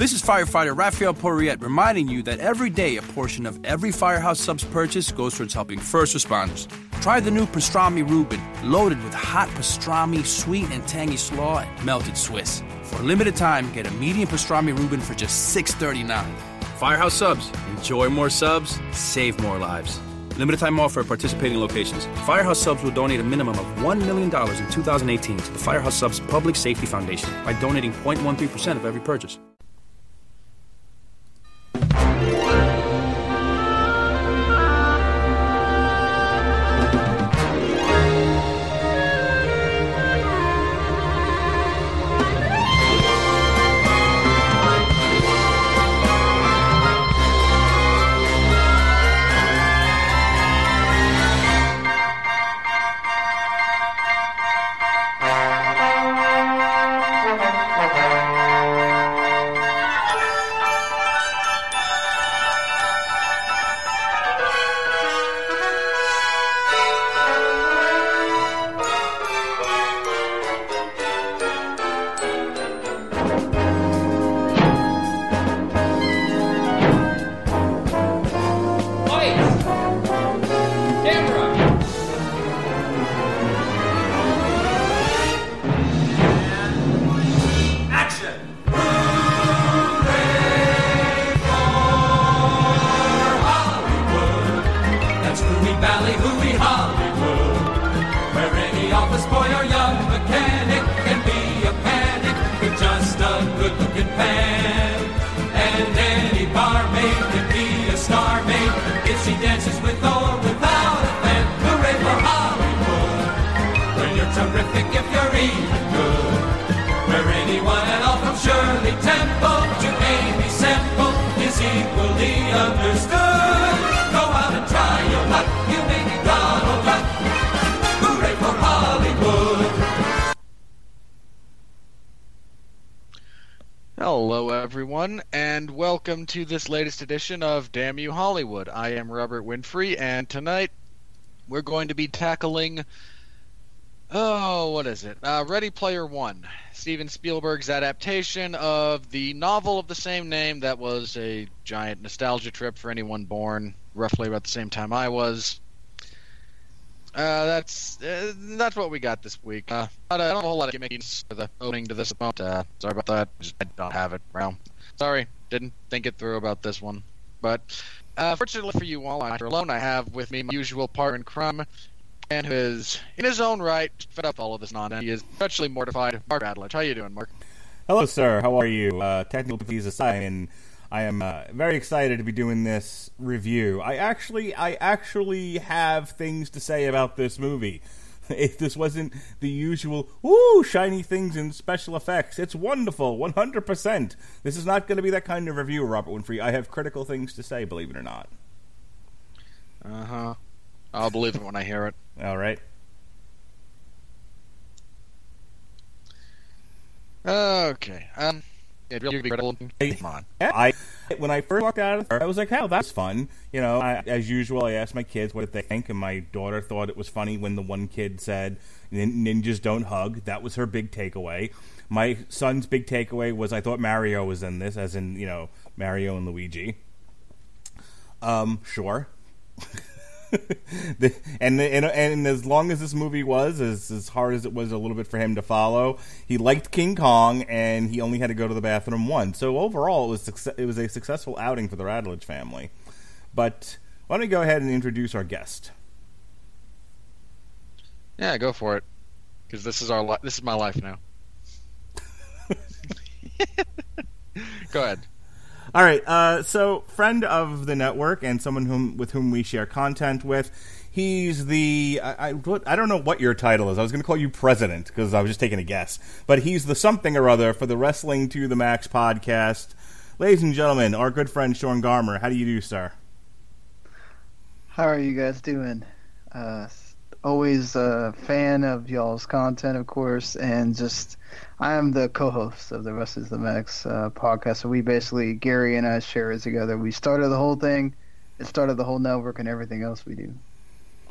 This is firefighter Raphael Porriette reminding you that every day a portion of every Firehouse Subs purchase goes towards helping first responders. Try the new pastrami Reuben, loaded with hot pastrami, sweet and tangy slaw, and melted Swiss. For a limited time, get a medium pastrami Reuben for just $6.39. Firehouse Subs. Enjoy more subs, save more lives. Limited time offer at participating locations. Firehouse Subs will donate a minimum of $1 million in 2018 to the Firehouse Subs Public Safety Foundation by donating 0.13% of every purchase. To this latest edition of Damn You Hollywood. I am Robert Winfree, and tonight we're going to be tackling. Oh, what is it? Uh, Ready Player One, Steven Spielberg's adaptation of the novel of the same name that was a giant nostalgia trip for anyone born roughly about the same time I was. Uh, that's uh, that's what we got this week. Uh, I don't have a whole lot of gimmicks for the opening to this moment. Uh, sorry about that. Just, I don't have it around. Sorry, didn't think it through about this one. But uh, fortunately for you all, I'm alone. I have with me my usual partner crime, and who is in his own right fed up all of this nonsense. He is especially mortified. Mark Radulich, how are you doing, Mark? Hello, sir. How are you? Uh, technical difficulties aside, and I am uh, very excited to be doing this review. I actually, I actually have things to say about this movie. If this wasn't the usual, ooh, shiny things and special effects, it's wonderful, 100%. This is not going to be that kind of review, Robert Winfree. I have critical things to say, believe it or not. Uh huh. I'll believe it when I hear it. All right. Okay. Um. Yeah, really. Hey. Come on. I when I first walked out of there, I was like, "Hell, that's fun." You know, I, as usual, I asked my kids what did they think, and my daughter thought it was funny when the one kid said, "Nin- "Ninjas don't hug." That was her big takeaway. My son's big takeaway was, "I thought Mario was in this," as in you know Mario and Luigi. Um, sure. the, and, and and as long as this movie was as as hard as it was a little bit for him to follow, he liked King Kong and he only had to go to the bathroom once. So overall, it was success, it was a successful outing for the Radulich family. But why don't we go ahead and introduce our guest? Yeah, go for it. Because this is our li- this is my life now. go ahead. All right, uh, so friend of the network and someone whom with whom we share content with. He's the I, I, what- I don't know what your title is. I was going to call you president because I was just taking a guess, but he's the something or other for the Wrestling to the Max podcast. Ladies and gentlemen, our good friend Sean Garmer. How do you do, sir? How are you guys doing? Uh, always a fan of y'all's content, of course, and just I am the co-host of the Wrestling to the Max uh, podcast. So we basically Gary and I share it together. We started the whole thing. It started the whole network and everything else we do.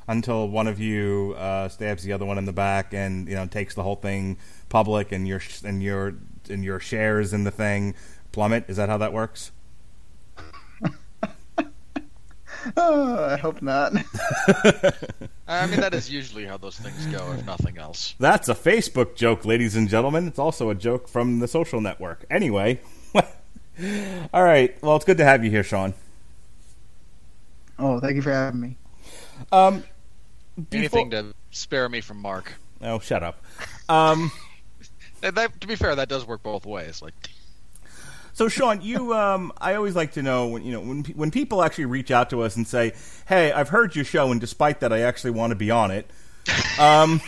Until one of you uh, stabs the other one in the back and you know takes the whole thing public and your and your and your shares in the thing plummet. Is that how that works? Oh, I hope not. I mean, that is usually how those things go, if nothing else. That's a Facebook joke, ladies and gentlemen. It's also a joke from the social network. Anyway, all right. Well, it's good to have you here, Sean. oh, thank you for having me. Um, Anything before- to spare me from Mark. Oh, shut up. Um, that, to be fair, that does work both ways. Like, so, Sean, you, um, I always like to know when you know when when people actually reach out to us and say, "Hey, I've heard your show, and despite that, I actually want to be on it." Um,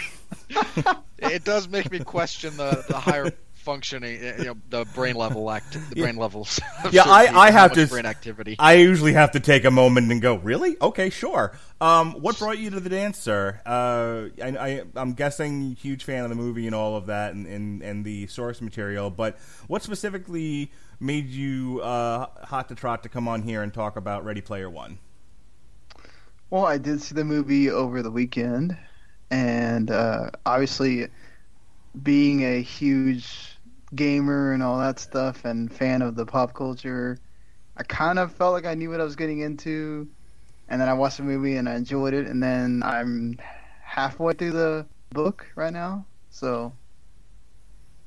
it does make me question the, the higher functioning, uh, you know, the brain level act, the brain levels. Yeah, I- I have to- brain activity. I usually have to take a moment and go, "Really? Okay, sure." Um, what brought you to the dance, sir? Uh, I, I, I'm guessing huge fan of the movie and all of that, and, and, and the source material. But what specifically made you uh, hot to trot to come on here and talk about Ready Player One? Well, I did see the movie over the weekend, and uh, obviously, being a huge gamer and all that stuff, and fan of the pop culture, I kind of felt like I knew what I was getting into. And then I watched the movie and I enjoyed it, and then I'm halfway through the book right now, so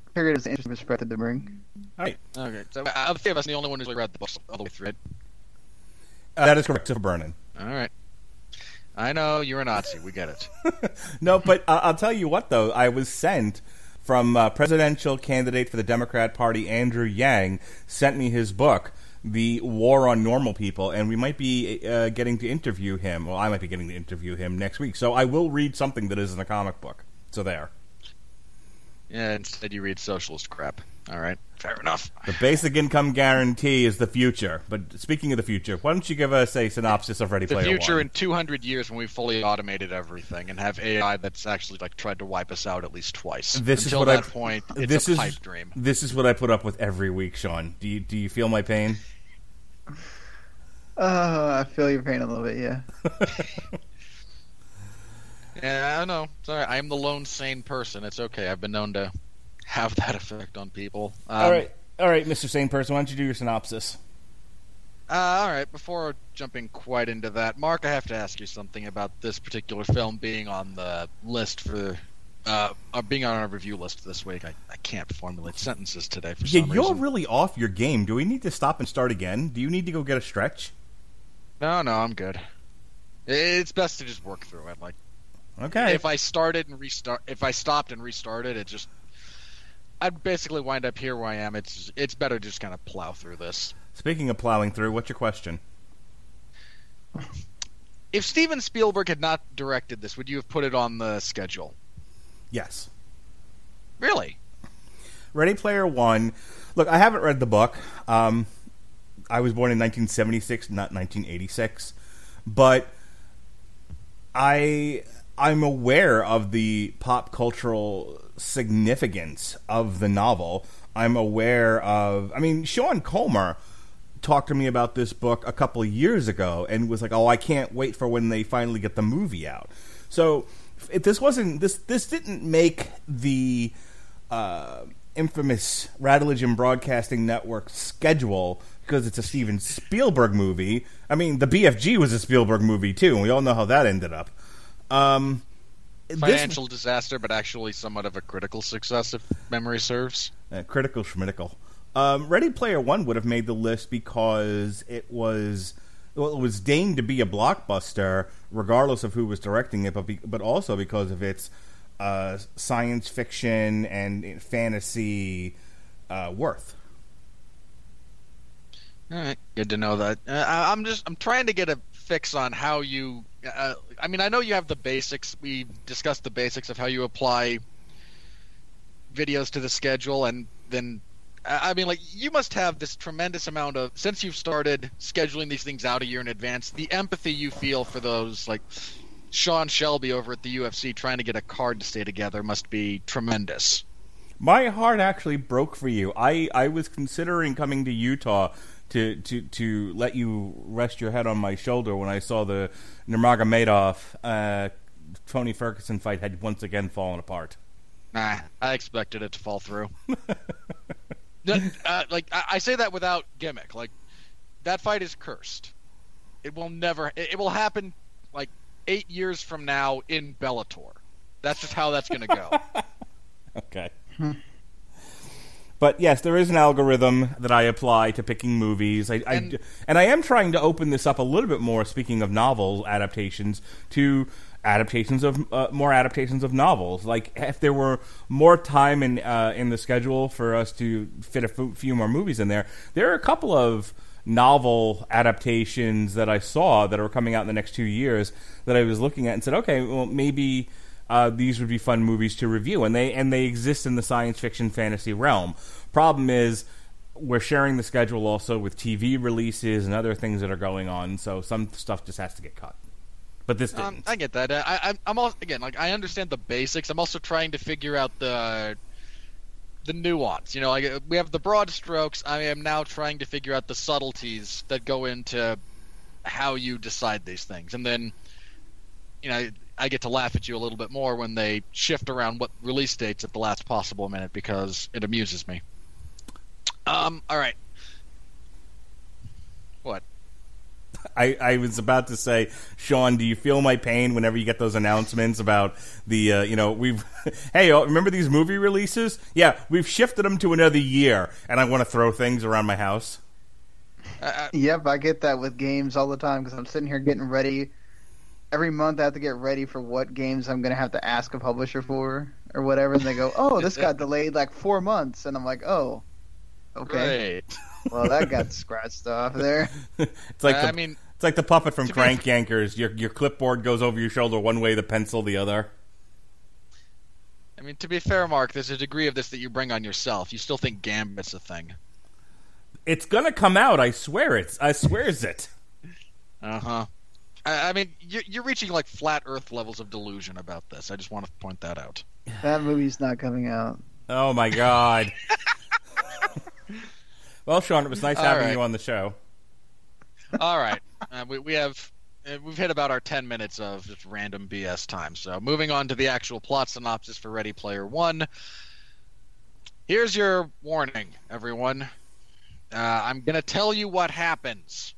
I figured it's an interesting perspective to bring. All right, Okay, so uh, of the of us, the only one who's really read the books all the way through it. uh, that is correct, Christopher Vernon. All right. I know you're a Nazi. We get it. No, but uh, I'll tell you what, though. I was sent from uh, presidential candidate for the Democrat Party, Andrew Yang, sent me his book, The War on Normal People, and we might be uh, getting to interview him. Well, I might be getting to interview him next week. So I will read something that is in a comic book. So there. Yeah, instead you read socialist crap. All right, fair enough. The basic income guarantee is the future. But speaking of the future, why don't you give us a synopsis of Ready The Player future in 200 years when we've fully automated everything and have AI that's actually like tried to wipe us out at least twice. This is Until what I- point, it's this a is pipe dream. this is what I put up with every week, Sean. Do you do you feel my pain? Uh, I feel your pain a little bit, yeah. Yeah, I know. Sorry, I am the lone sane person. It's okay. I've been known to have that effect on people. Um, all right, all right, Mr. Sane Person, why don't you do your synopsis? Uh, all right. Before jumping quite into that, Mark, I have to ask you something about this particular film being on the list for. Uh, uh, being on our review list this week, I, I can't formulate sentences today for Yeah, some you're really off your game. Do we need to stop and start again? Do you need to go get a stretch? No, no, I'm good. It's best to just work through it. Like Okay. if I started and restart, if I stopped and restarted, it just, I'd basically wind up here where I am. It's it's better to just kind of plow through this. Speaking of plowing through, what's your question? If Steven Spielberg had not directed this, would you have put it on the schedule? Yes. Really? Ready Player One. Look, I haven't read the book. Um, I was born in 1976, not 1986, but I I'm aware of the pop cultural significance of the novel. I'm aware of. I mean, Sean Garmer talked to me about this book a couple years ago and was like, "Oh, I can't wait for when they finally get the movie out." So, if this wasn't this this didn't make the uh, infamous Radulich Broadcasting Network schedule because it's a Steven Spielberg movie. I mean, the BFG was a Spielberg movie too, and we all know how that ended up. Um, this- Financial disaster, but actually somewhat of a critical success, if memory serves. Uh, critical schmitical. Um, Ready Player One would have made the list because it was well, it was deigned to be a blockbuster, regardless of who was directing it, but be, but also because of its uh, science fiction and fantasy uh, worth. All right, good to know that. Uh, I'm just I'm trying to get a fix on how you. Uh, I mean, I know you have the basics. We discussed the basics of how you apply videos to the schedule, and then I mean, like you must have this tremendous amount of since you've started scheduling these things out a year in advance. The empathy you feel for those like Sean Shelby over at the UFC trying to get a card to stay together must be tremendous. My heart actually broke for you. I, I was considering coming to Utah to, to, to let you rest your head on my shoulder when I saw the Nurmagomedov uh, Tony Ferguson fight had once again fallen apart. Nah, I expected it to fall through. Uh, like I, I say that without gimmick. Like that fight is cursed. It will never. It, it will happen like eight years from now in Bellator. That's just how that's going to go. Okay. But yes, there is an algorithm that I apply to picking movies. I, I- And- and I am trying to open this up a little bit more. Speaking of novel adaptations, to adaptations of uh, more adaptations of novels. Like if there were more time in uh, in the schedule for us to fit a few more movies in there, there are a couple of novel adaptations that I saw that are coming out in the next two years that I was looking at and said, okay, well maybe uh, these would be fun movies to review, and they and they exist in the science fiction fantasy realm. Problem is, we're sharing the schedule also with TV releases and other things that are going on, so some stuff just has to get cut. But this didn't. Um, I get that. I, I'm, I'm also again like I understand the basics. I'm also trying to figure out the the nuance. You know, like uh, we have the broad strokes. I am now trying to figure out the subtleties that go into how you decide these things, and then you know I get to laugh at you a little bit more when they shift around what release dates at the last possible minute because it amuses me. Um. All right. What? I, I was about to say, Sean, do you feel my pain whenever you get those announcements about the, uh, you know, we've, hey, oh, remember these movie releases? Yeah, we've shifted them to another year, and I want to throw things around my house. Uh, Yep, I get that with games all the time because I'm sitting here getting ready. Every month, I have to get ready for what games I'm going to have to ask a publisher for or whatever. And they go, "Oh, this got delayed like four months," and I'm like, "Oh, okay. Great. Well, that got scratched off there." it's like the, I mean, it's like the puppet from to be Crank Yankers. Your your clipboard goes over your shoulder one way, the pencil the other. I mean, to be fair, Mark, there's a degree of this that you bring on yourself. You still think Gambit's a thing. It's gonna come out. I swear it. I swears it. Uh huh. I, I mean, you're, you're reaching like flat Earth levels of delusion about this. I just want to point that out. That movie's not coming out. Oh my god. well, Sean, it was nice All having right. you on the show. All right, uh, we we have uh, we've hit about our ten minutes of just random BS time. So moving on to the actual plot synopsis for Ready Player One. Here's your warning, everyone. Uh, I'm gonna tell you what happens.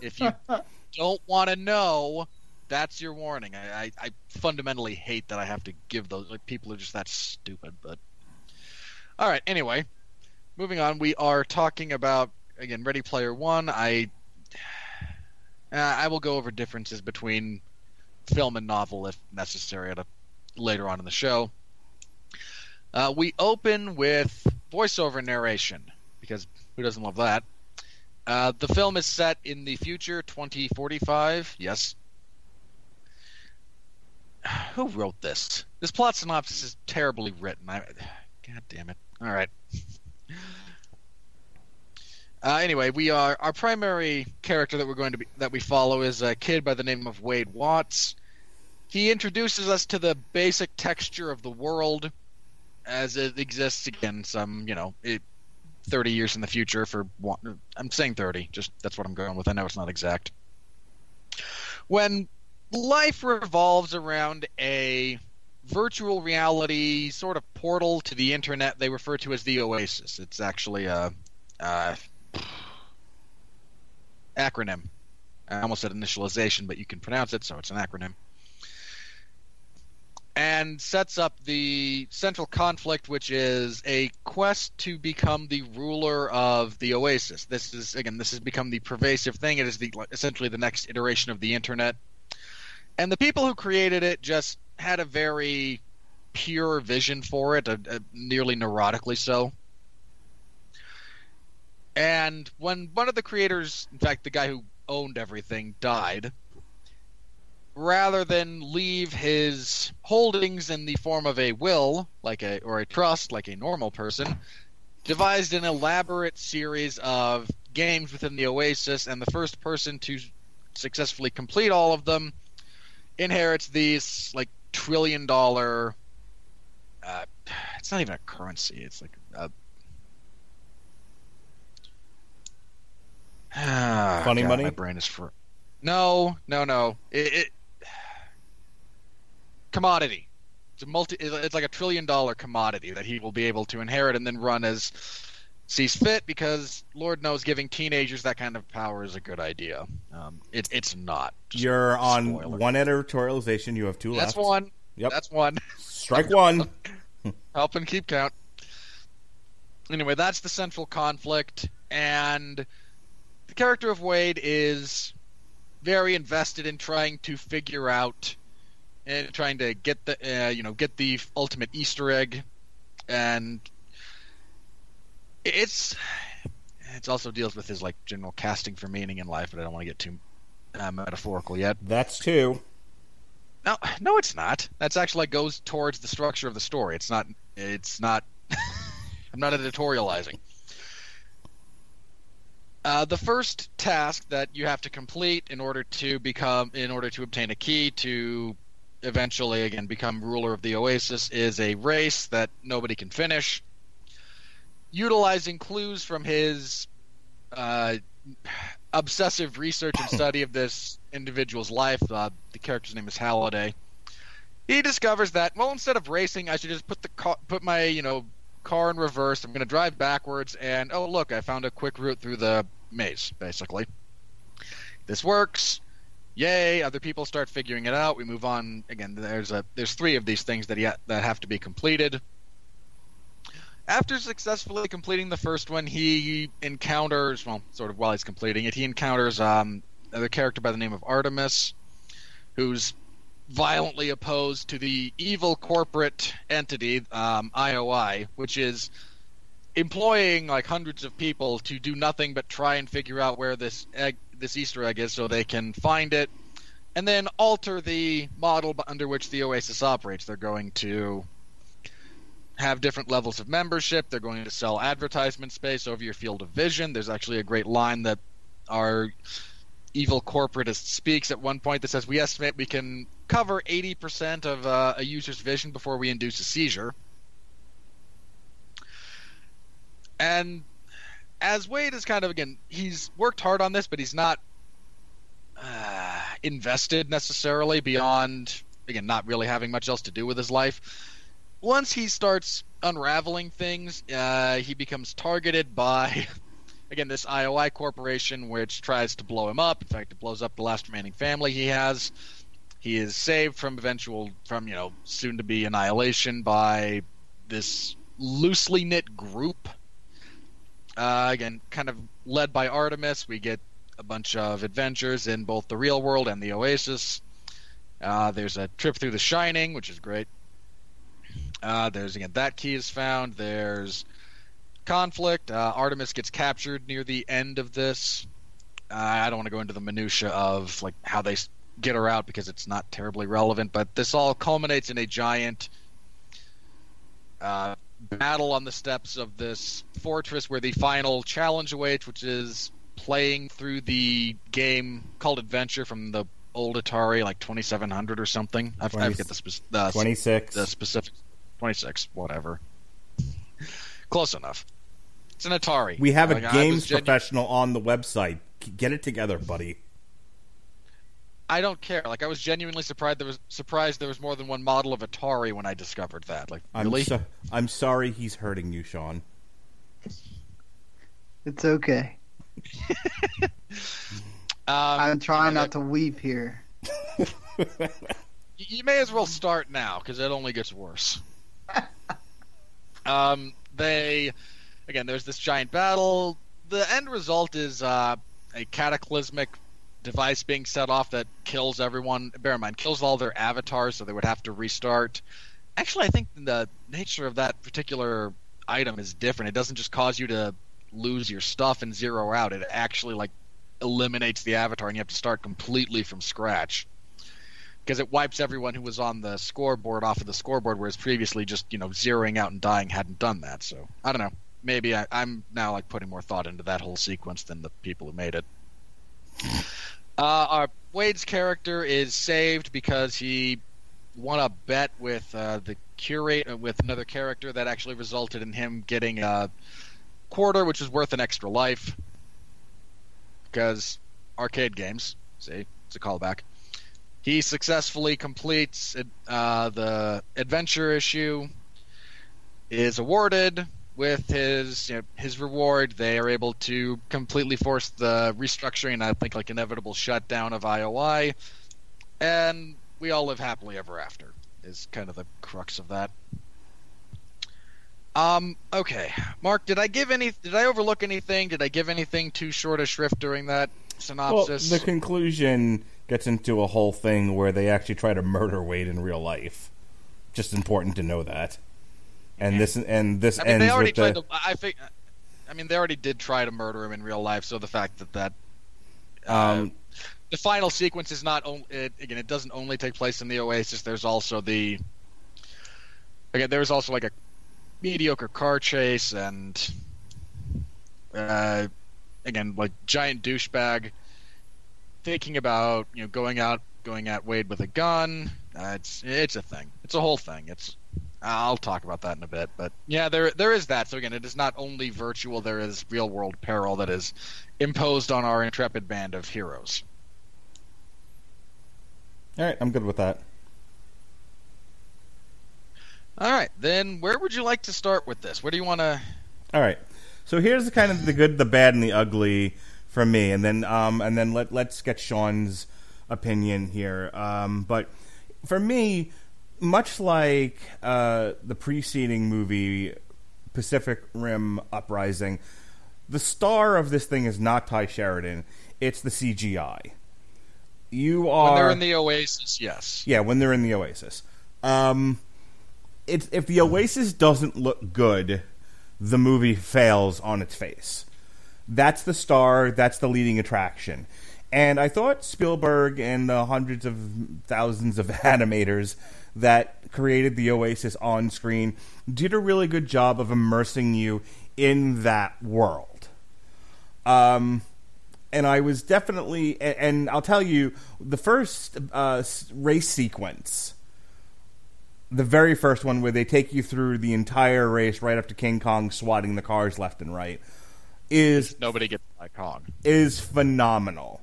If you don't want to know, that's your warning. I, I, I fundamentally hate that I have to give those. Like people are just that stupid. But all right. Anyway, moving on. We are talking about again Ready Player One. I uh, I will go over differences between film and novel if necessary at a, later on in the show. Uh, we open with voiceover narration because who doesn't love that? Uh, the film is set in the future, 2045. Yes. Who wrote this? This plot synopsis is terribly written. I, God damn it! All right. Uh, anyway, we are our primary character that we're going to be that we follow is a kid by the name of Wade Watts. He introduces us to the basic texture of the world as it exists again. Some you know, it, thirty years in the future. For one, I'm saying thirty. Just that's what I'm going with. I know it's not exact. When life revolves around a virtual reality sort of portal to the internet, they refer to as the Oasis. It's actually a. Uh, acronym. I almost said initialization, but you can pronounce it, so it's an acronym. And sets up the central conflict, which is a quest to become the ruler of the Oasis. This is again, this has become the pervasive thing. It is the essentially the next iteration of the internet. And the people who created it just had a very pure vision for it, a, a nearly neurotically so. And when one of the creators, in fact, the guy who owned everything, died, rather than leave his holdings in the form of a will, like a or a trust, like a normal person, devised an elaborate series of games within the Oasis, and the first person to successfully complete all of them inherits these like trillion dollar. Uh, it's not even a currency. It's like a Ah, Funny God, money? My brain is for. No, no, no. It, it... commodity. It's a multi. It's like a trillion dollar commodity that he will be able to inherit and then run as sees fit because Lord knows giving teenagers that kind of power is a good idea. Um, it, it's not. You're on spoiler. one editorialization. You have two That's left. That's one. Yep. That's one. Strike one. Help and keep count. Anyway, that's the central conflict, and the character of Wade is very invested in trying to figure out and trying to get the uh, you know get the ultimate Easter egg, and it's it also deals with his like general casting for meaning in life, but I don't want to get too uh, metaphorical yet. That's two. No, no, it's not. That's actually like goes towards the structure of the story. It's not. It's not. I'm not editorializing. Uh, the first task that you have to complete in order to become, in order to obtain a key to eventually again become ruler of the Oasis, is a race that nobody can finish. Utilizing clues from his uh, obsessive research and study of this individual's life. Uh, the character's name is Halliday. He discovers that well, instead of racing, I should just put the car, put my you know car in reverse. I'm going to drive backwards, and oh look, I found a quick route through the maze. Basically, this works. Yay! Other people start figuring it out. We move on again. There's a there's three of these things that ha- that have to be completed. After successfully completing the first one, he encounters, well, sort of while he's completing it, he encounters um, another character by the name of Artemis, who's violently opposed to the evil corporate entity, um, IOI, which is employing like hundreds of people to do nothing but try and figure out where this egg, this Easter egg is, so they can find it, and then alter the model under which the Oasis operates. They're going to have different levels of membership. They're going to sell advertisement space over your field of vision. There's actually a great line that our evil corporatist speaks at one point that says, "We estimate we can cover 80% of uh, a user's vision before we induce a seizure." And as Wade is kind of again, he's worked hard on this, but he's not uh, invested necessarily beyond again not really having much else to do with his life once he starts unraveling things, uh, he becomes targeted by, again, this IOI corporation, which tries to blow him up. In fact, it blows up the last remaining family he has. He is saved from eventual, from you know, soon to be annihilation by this loosely knit group. Uh, again, kind of led by Artemis. We get a bunch of adventures in both the real world and the Oasis. Uh, there's a trip through the Shining, which is great. Uh, there's again that key is found. There's conflict. Uh, Artemis gets captured near the end of this. Uh, I don't want to go into the minutia of like how they get her out because it's not terribly relevant. But this all culminates in a giant uh, battle on the steps of this fortress, where the final challenge awaits, which is playing through the game called Adventure from the old Atari, like 2700 or something. I, I 20 forget the, spec- the 26. the specific 26 whatever close enough it's an atari we have Like, a I games professional on the website. Get it together, buddy. I don't care like i was genuinely surprised there was surprised there was more than one model of atari when i discovered that like I'm really so, I'm sorry he's hurting you, Sean. It's okay. um, I'm trying not to weep here. you may as well start now because it only gets worse um they again there's this giant battle the end result is uh, a cataclysmic device being set off that kills everyone bear in mind kills all their avatars so they would have to restart actually i think the nature of that particular item is different it doesn't just cause you to lose your stuff and zero out it actually like eliminates the avatar and you have to start completely from scratch because it wipes everyone who was on the scoreboard off of the scoreboard, whereas previously just you know zeroing out and dying hadn't done that. So I don't know. Maybe I, I'm now like putting more thought into that whole sequence than the people who made it. Uh, our Wade's character is saved because he won a bet with uh, the curate uh, with another character that actually resulted in him getting a quarter, which is worth an extra life. Because arcade games, see, it's a callback he successfully completes uh, the adventure issue, is awarded with his you know, his reward. They are able to completely force the restructuring. I think like inevitable shutdown of IOI, and we all live happily ever after. Is kind of the crux of that. Um. Okay, Mark. Did I give any? Did I overlook anything? Did I give anything too short a shrift during that Well, synopsis? the conclusion gets into a whole thing where they actually try to murder Wade in real life. Just important to know that. And this and this I mean, ends they already with tried the, to. I think. I mean, they already did try to murder him in real life. So the fact that that. Uh, um, the final sequence is not only it, again. It doesn't only take place in the Oasis. There's also the. Again, there's also like a mediocre car chase and. Uh, again, like giant douchebag. Thinking about you know going out going at Wade with a gun. Uh, it's it's a thing. It's a whole thing. It's I'll talk about that in a bit, but yeah, there there is that. So again, it is not only virtual. There is real world peril that is imposed on our intrepid band of heroes. all right, I'm good with that. All right, then where would you like to start with this? Where do you want to? All right. So here's the kind of the good, the bad, and the ugly from me, and then um, and then let let's get Sean's opinion here. Um, but for me, much like uh, the preceding movie, Pacific Rim Uprising, the star of this thing is not Tye Sheridan; it's the CGI. You are When they're in the Oasis, yes. yeah, when they're in the Oasis. Um, it's if the Oasis doesn't look good, the movie fails on its face. That's the star. That's the leading attraction. And I thought Spielberg and the hundreds of thousands of animators that created the Oasis on screen did a really good job of immersing you in that world. Um, and I was definitely, and, and I'll tell you, the first uh, race sequence, the very first one where they take you through the entire race right up to King Kong swatting the cars left and right, is Nobody gets by Kong. is phenomenal.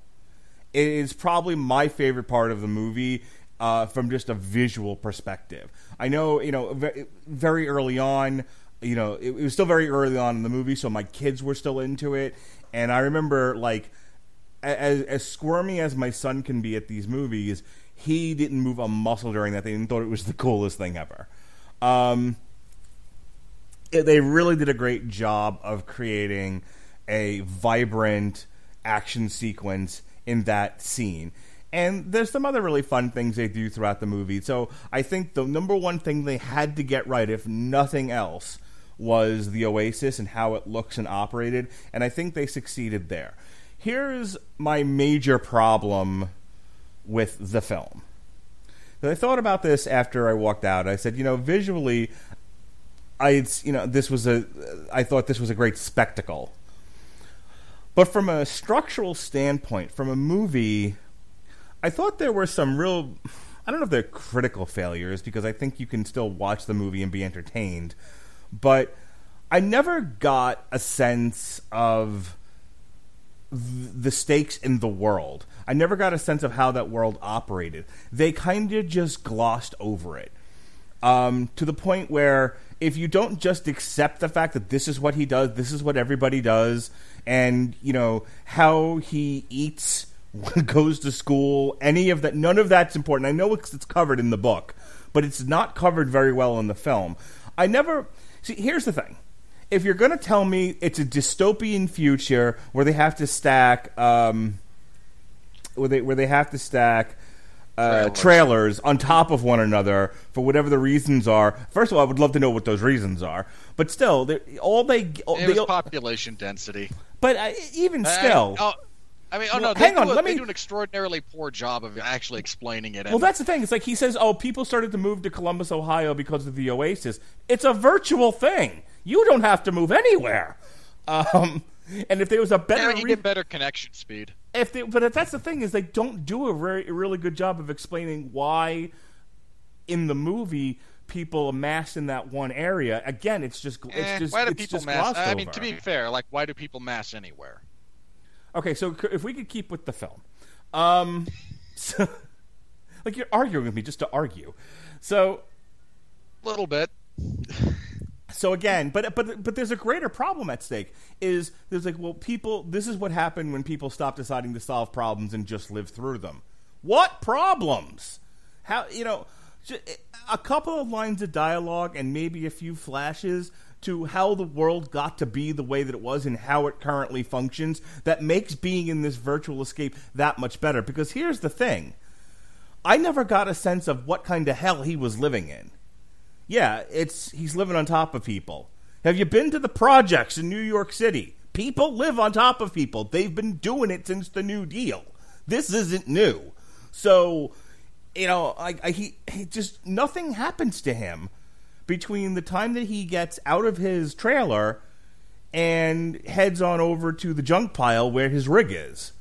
It is probably my favorite part of the movie uh, from just a visual perspective. I know, you know, very early on, you know, it, it was still very early on in the movie, so my kids were still into it, and I remember like as, as squirmy as my son can be at these movies, he didn't move a muscle during that thing and thought it was the coolest thing ever. Um, it- they really did a great job of creating a vibrant action sequence in that scene. And there's some other really fun things they do throughout the movie. So I think the number one thing they had to get right, if nothing else, was the Oasis and how it looks and operated. And I think they succeeded there. Here's my major problem with the film. And I thought about this after I walked out. I said, you know, visually, I you know this was a I thought this was a great spectacle. But from a structural standpoint, from a movie, I thought there were some real I don't know if they're critical failures because I think you can still watch the movie and be entertained. But I never got a sense of the stakes in the world. I never got a sense of how that world operated. They kind of just glossed over it um, to the point where if you don't just accept the fact that this is what he does, this is what everybody does, and you know how he eats, goes to school, any of that, none of that's important. I know it's, it's covered in the book, but it's not covered very well in the film. I never see. Here's the thing: if you're going to tell me it's a dystopian future where they have to stack, um, where they where they have to stack uh, Trailers. trailers on top of one another for whatever the reasons are. First of all, I would love to know what those reasons are. But still, all they, all, It they population density. but uh, even still, oh, I mean, oh Well, no, hang on, a- let they me- do an extraordinarily poor job of actually explaining it. well, that's the thing. It's like he says, "Oh, people started to move to Columbus, Ohio, because of the Oasis." It's a virtual thing. You don't have to move anywhere. Um, and if there was a better, yeah, you re- get better connection speed. if they, but if that's the thing is they don't do a very really good job of explaining why in the movie people amass in that one area. Again, it's just it's Eh, just why do it's people just mass? I mean, over. to be fair, like why do people mass anywhere? Okay, so if we could keep with the film, um, so, like you're arguing with me just to argue. So A little bit. so again, but but but there's a greater problem at stake. Is there's like, well, people. This is what happened when people stop deciding to solve problems and just live through them. What problems? How you know? A couple of lines of dialogue and maybe a few flashes to how the world got to be the way that it was and how it currently functions that makes being in this virtual escape that much better. Because here's the thing I never got a sense of what kind of hell he was living in. Yeah, it's he's living on top of people. Have you been to the projects in New York City? People live on top of people. They've been doing it since the New Deal. This isn't new. So, you know, I, I he, he just nothing happens to him between the time that he gets out of his trailer and heads on over to the junk pile where his rig is.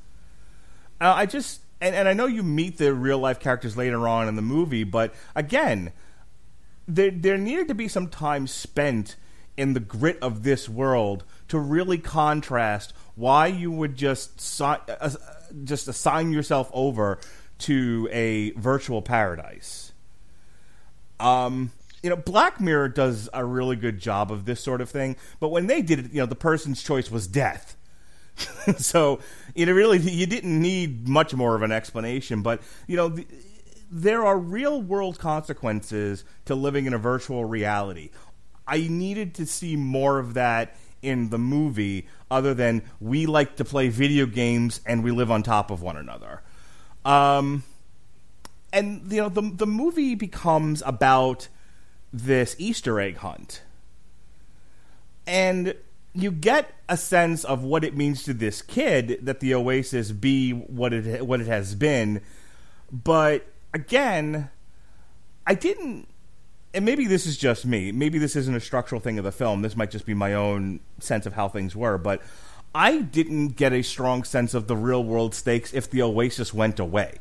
Uh, I just and, and I know you meet the real life characters later on in the movie, but again, there there needed to be some time spent in the grit of this world to really contrast why you would just si- uh, just assign yourself over to a virtual paradise. Um, you know, Black Mirror does a really good job of this sort of thing, but when they did it, you know, the person's choice was death. so know, really, you didn't need much more of an explanation. But you know, the, there are real world consequences to living in a virtual reality. I needed to see more of that in the movie, other than we like to play video games and we live on top of one another. Um, and you know, the the movie becomes about this Easter egg hunt and you get a sense of what it means to this kid that the Oasis be what it what it has been, but again, I didn't. And maybe this is just me. Maybe this isn't a structural thing of the film. This might just be my own sense of how things were. But I didn't get a strong sense of the real world stakes if the Oasis went away.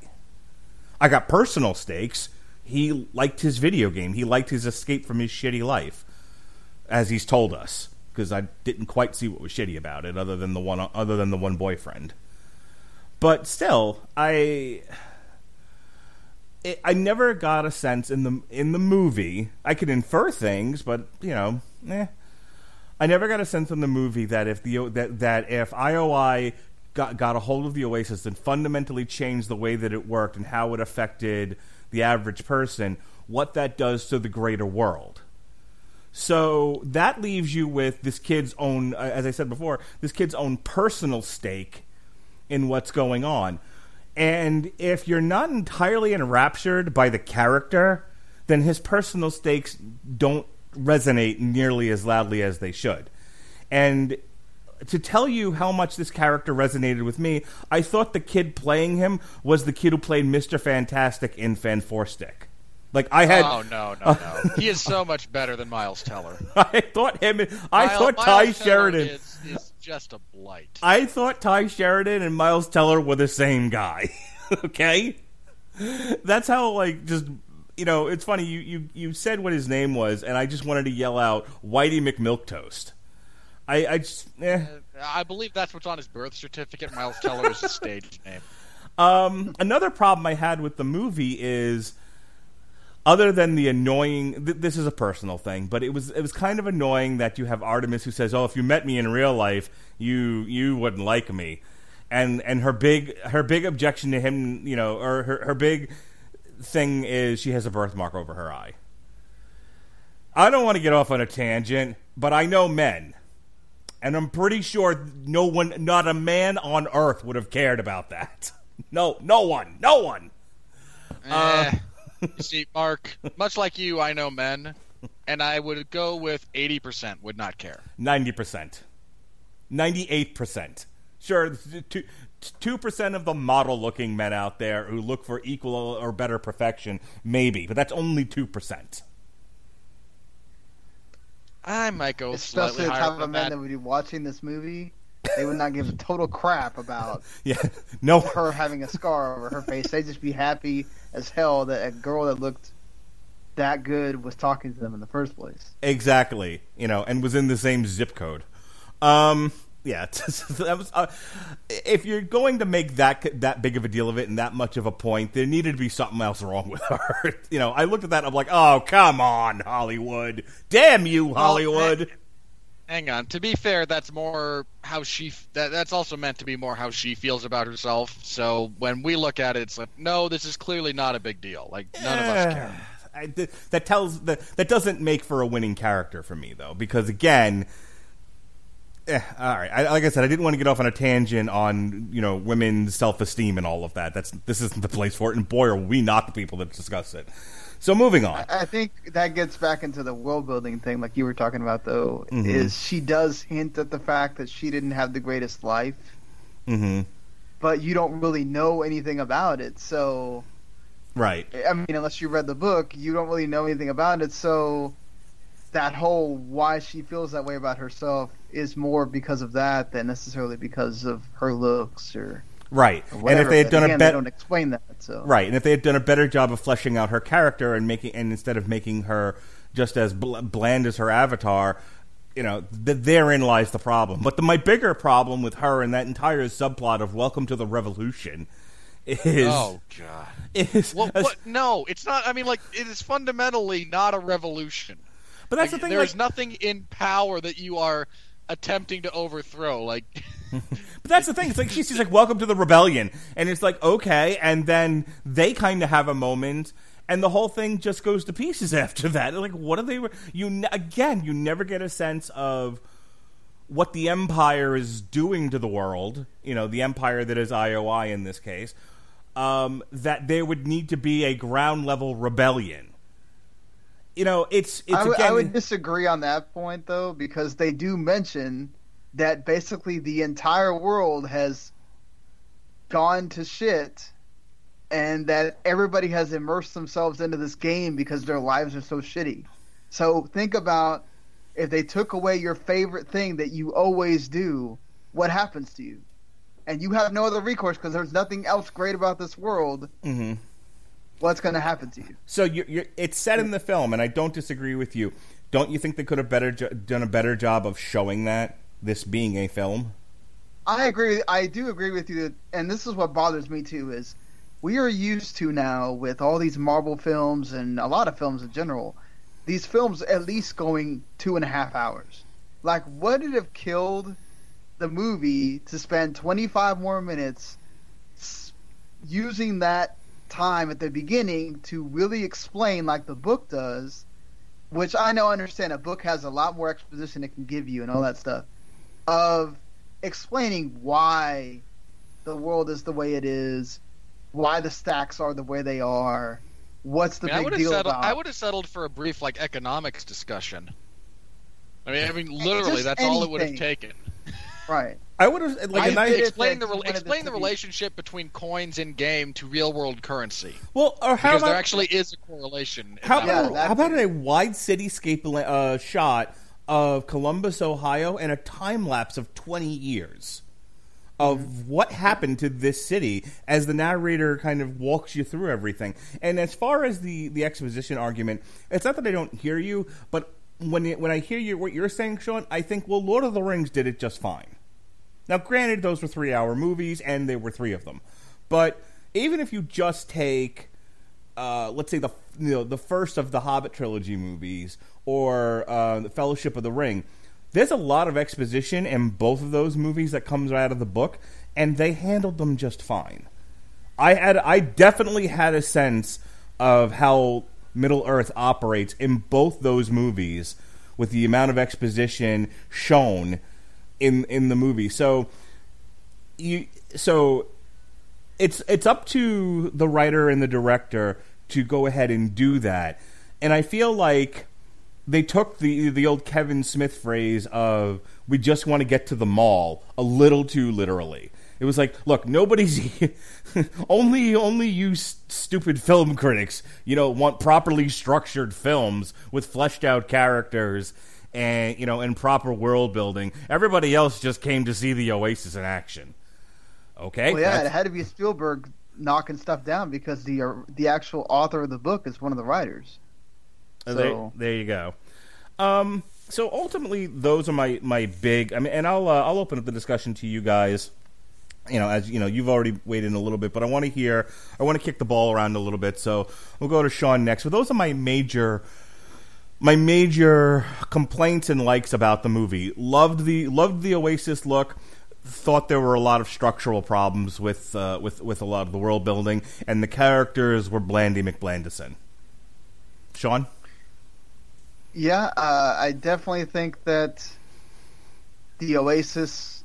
I got personal stakes. He liked his video game. He liked his escape from his shitty life, as he's told us. Because I didn't quite see what was shitty about it, other than the one other than the one boyfriend. But still, I it, I never got a sense in the in the movie. I could infer things, but you know, eh. I never got a sense in the movie that if the that that if IOI got got a hold of the Oasis and fundamentally changed the way that it worked and how it affected the average person, what that does to the greater world. So that leaves you with this kid's own, uh, as I said before, this kid's own personal stake in what's going on. And if you're not entirely enraptured by the character, then his personal stakes don't resonate nearly as loudly as they should. And to tell you how much this character resonated with me, I thought the kid playing him was the kid who played Mr. Fantastic in Fan Four Stick. Like I had, Oh no, no, no! he is so much better than Miles Teller. I thought him. I Miles- thought Tye Teller Sheridan. is, is just a blight. I thought Tye Sheridan and Miles Teller were the same guy. okay, that's how like just you know. It's funny you you you said what his name was, and I just wanted to yell out Whitey McMilktoast. I I just eh. I believe that's what's on his birth certificate. Miles Teller is his stage name. Um, another problem I had with the movie is, other than the annoying, th- this is a personal thing, but it was it was kind of annoying that you have Artemis who says, "Oh, if you met me in real life, you you wouldn't like me," and and her big her big objection to him, you know, or her her big thing is she has a birthmark over her eye. I don't want to get off on a tangent, but I know men. And I'm pretty sure no one, not a man on earth would have cared about that. No, no one, no one. Eh, you see, Mark, much like you, I know men, and I would go with eighty percent would not care. 90%. 98%. Sure, two, 2% of the model looking men out there who look for equal or better perfection, maybe, but that's only 2%. I might go Especially slightly the type of than men that. that would be watching this movie. They would not give a total crap about Yeah, no, her having a scar over her face. They'd just be happy as hell that a girl that looked that good was talking to them in the first place. exactly, you know, and was in the same zip code. Um, yeah, that was, uh, if you're going to make that that big of a deal of it and that much of a point, there needed to be something else wrong with her. you know, I looked at that, and I'm like, oh come on, Hollywood, damn you, Hollywood. Well, hang on. To be fair, that's more how she. That, that's also meant to be more how she feels about herself. So when we look at it, it's like, no, this is clearly not a big deal. Like none of us care. I, that tells that that doesn't make for a winning character for me though, because again Eh, all right. I, like I said, I didn't want to get off on a tangent on you know women's self esteem and all of that. That's this isn't the place for it. And boy, are we not the people that discuss it. So moving on. I, I think that gets back into the world building thing, like you were talking about. Though, mm-hmm. is she does hint at the fact that she didn't have the greatest life, mm-hmm. but you don't really know anything about it. So, right. I mean, unless you read the book, you don't really know anything about it. So that whole why she feels that way about herself is more because of that than necessarily because of her looks or right. Or and if they had done again, a better, don't explain that. So right, and if they had done a better job of fleshing out her character and making, and instead of making her just as bl- bland as her avatar, you know, th- therein lies the problem. But the, my bigger problem with her and that entire subplot of Welcome to the Revolution is oh god is well, what? no it's not i mean like it is fundamentally not a revolution but that's like, the thing. There's like, nothing in power that you are attempting to overthrow. Like, but that's the thing. It's like she's like, "Welcome to the rebellion," and it's like, okay, and then they kind of have a moment. And the whole thing just goes to pieces after that. Like, what are they? You again, you never get a sense of what the empire is doing to the world. You know, the empire that is IOI in this case. Um, that there would need to be a ground level rebellion you know, it's it's. I, w- again, I would disagree on that point though, because they do mention that basically the entire world has gone to shit, and that everybody has immersed themselves into this game because their lives are so shitty. So think about if they took away your favorite thing that you always do, what happens to you? And you have no other recourse because there's nothing else great about this world. Mm-hmm what's going to happen to you. So you're, you're, it's said in the film, and I don't disagree with you. Don't you think they could have better done a better job of showing that this being a film? I agree. I do agree with you, that, and this is what bothers me too. Is we are used to now with all these Marvel films and a lot of films in general, these films at least going two and a half hours. Like, would it have killed the movie to spend 25 more minutes using that time at the beginning to really explain, like the book does, which I know, understand a book has a lot more exposition it can give you and all that stuff, of explaining why the world is the way it is, why the stacks are the way they are, what's the I mean, big I deal settled, about. I would have settled for a brief like economics discussion. I mean, I mean, literally, Just that's anything. all it would have taken. Right. I would have like I a nice, explain the If explain the relationship between coins in game to real world currency well, or how because about there actually is a correlation. how that Yeah, about, how about a wide cityscape uh, shot of Columbus, Ohio, and a time lapse of twenty years of what happened to this city as the narrator kind of walks you through everything. And as far as the the exposition argument, it's not that I don't hear you, but when when I hear you what you're saying, Sean, I think well, Lord of the Rings did it just fine. Now, granted, those were three hour movies, and there were three of them. But even if you just take, uh, let's say the you know the first of the Hobbit trilogy movies or uh, the Fellowship of the Ring, there's a lot of exposition in both of those movies that comes out of the book, and they handled them just fine. I had I definitely had a sense of how Middle Earth operates in both those movies with the amount of exposition shown in in the movie. So you so it's it's up to the writer and the director to go ahead and do that. And I feel like they took the the old Kevin Smith phrase of we just want to get to the mall a little too literally. It was like, look, nobody's only only you s- stupid film critics, you know, want properly structured films with fleshed out characters and you know and proper world building. Everybody else just came to see the Oasis in action. Okay, Well, yeah, That's- it had to be Spielberg knocking stuff down because the uh, the actual author of the book is one of the writers. Uh, there, So- there you go. Um, so ultimately, those are my my big. I mean, and I'll uh, I'll open up the discussion to you guys. You know, as you know, you've already weighed in a little bit, but I want to hear. I want to kick the ball around a little bit. So we'll go to Sean next. But those are my major my major complaints and likes about the movie. Loved the loved the Oasis look. Thought there were a lot of structural problems with uh, with with a lot of the world building, and the characters were Blandy McBlandison. Sean, Yeah, uh, I definitely think that the Oasis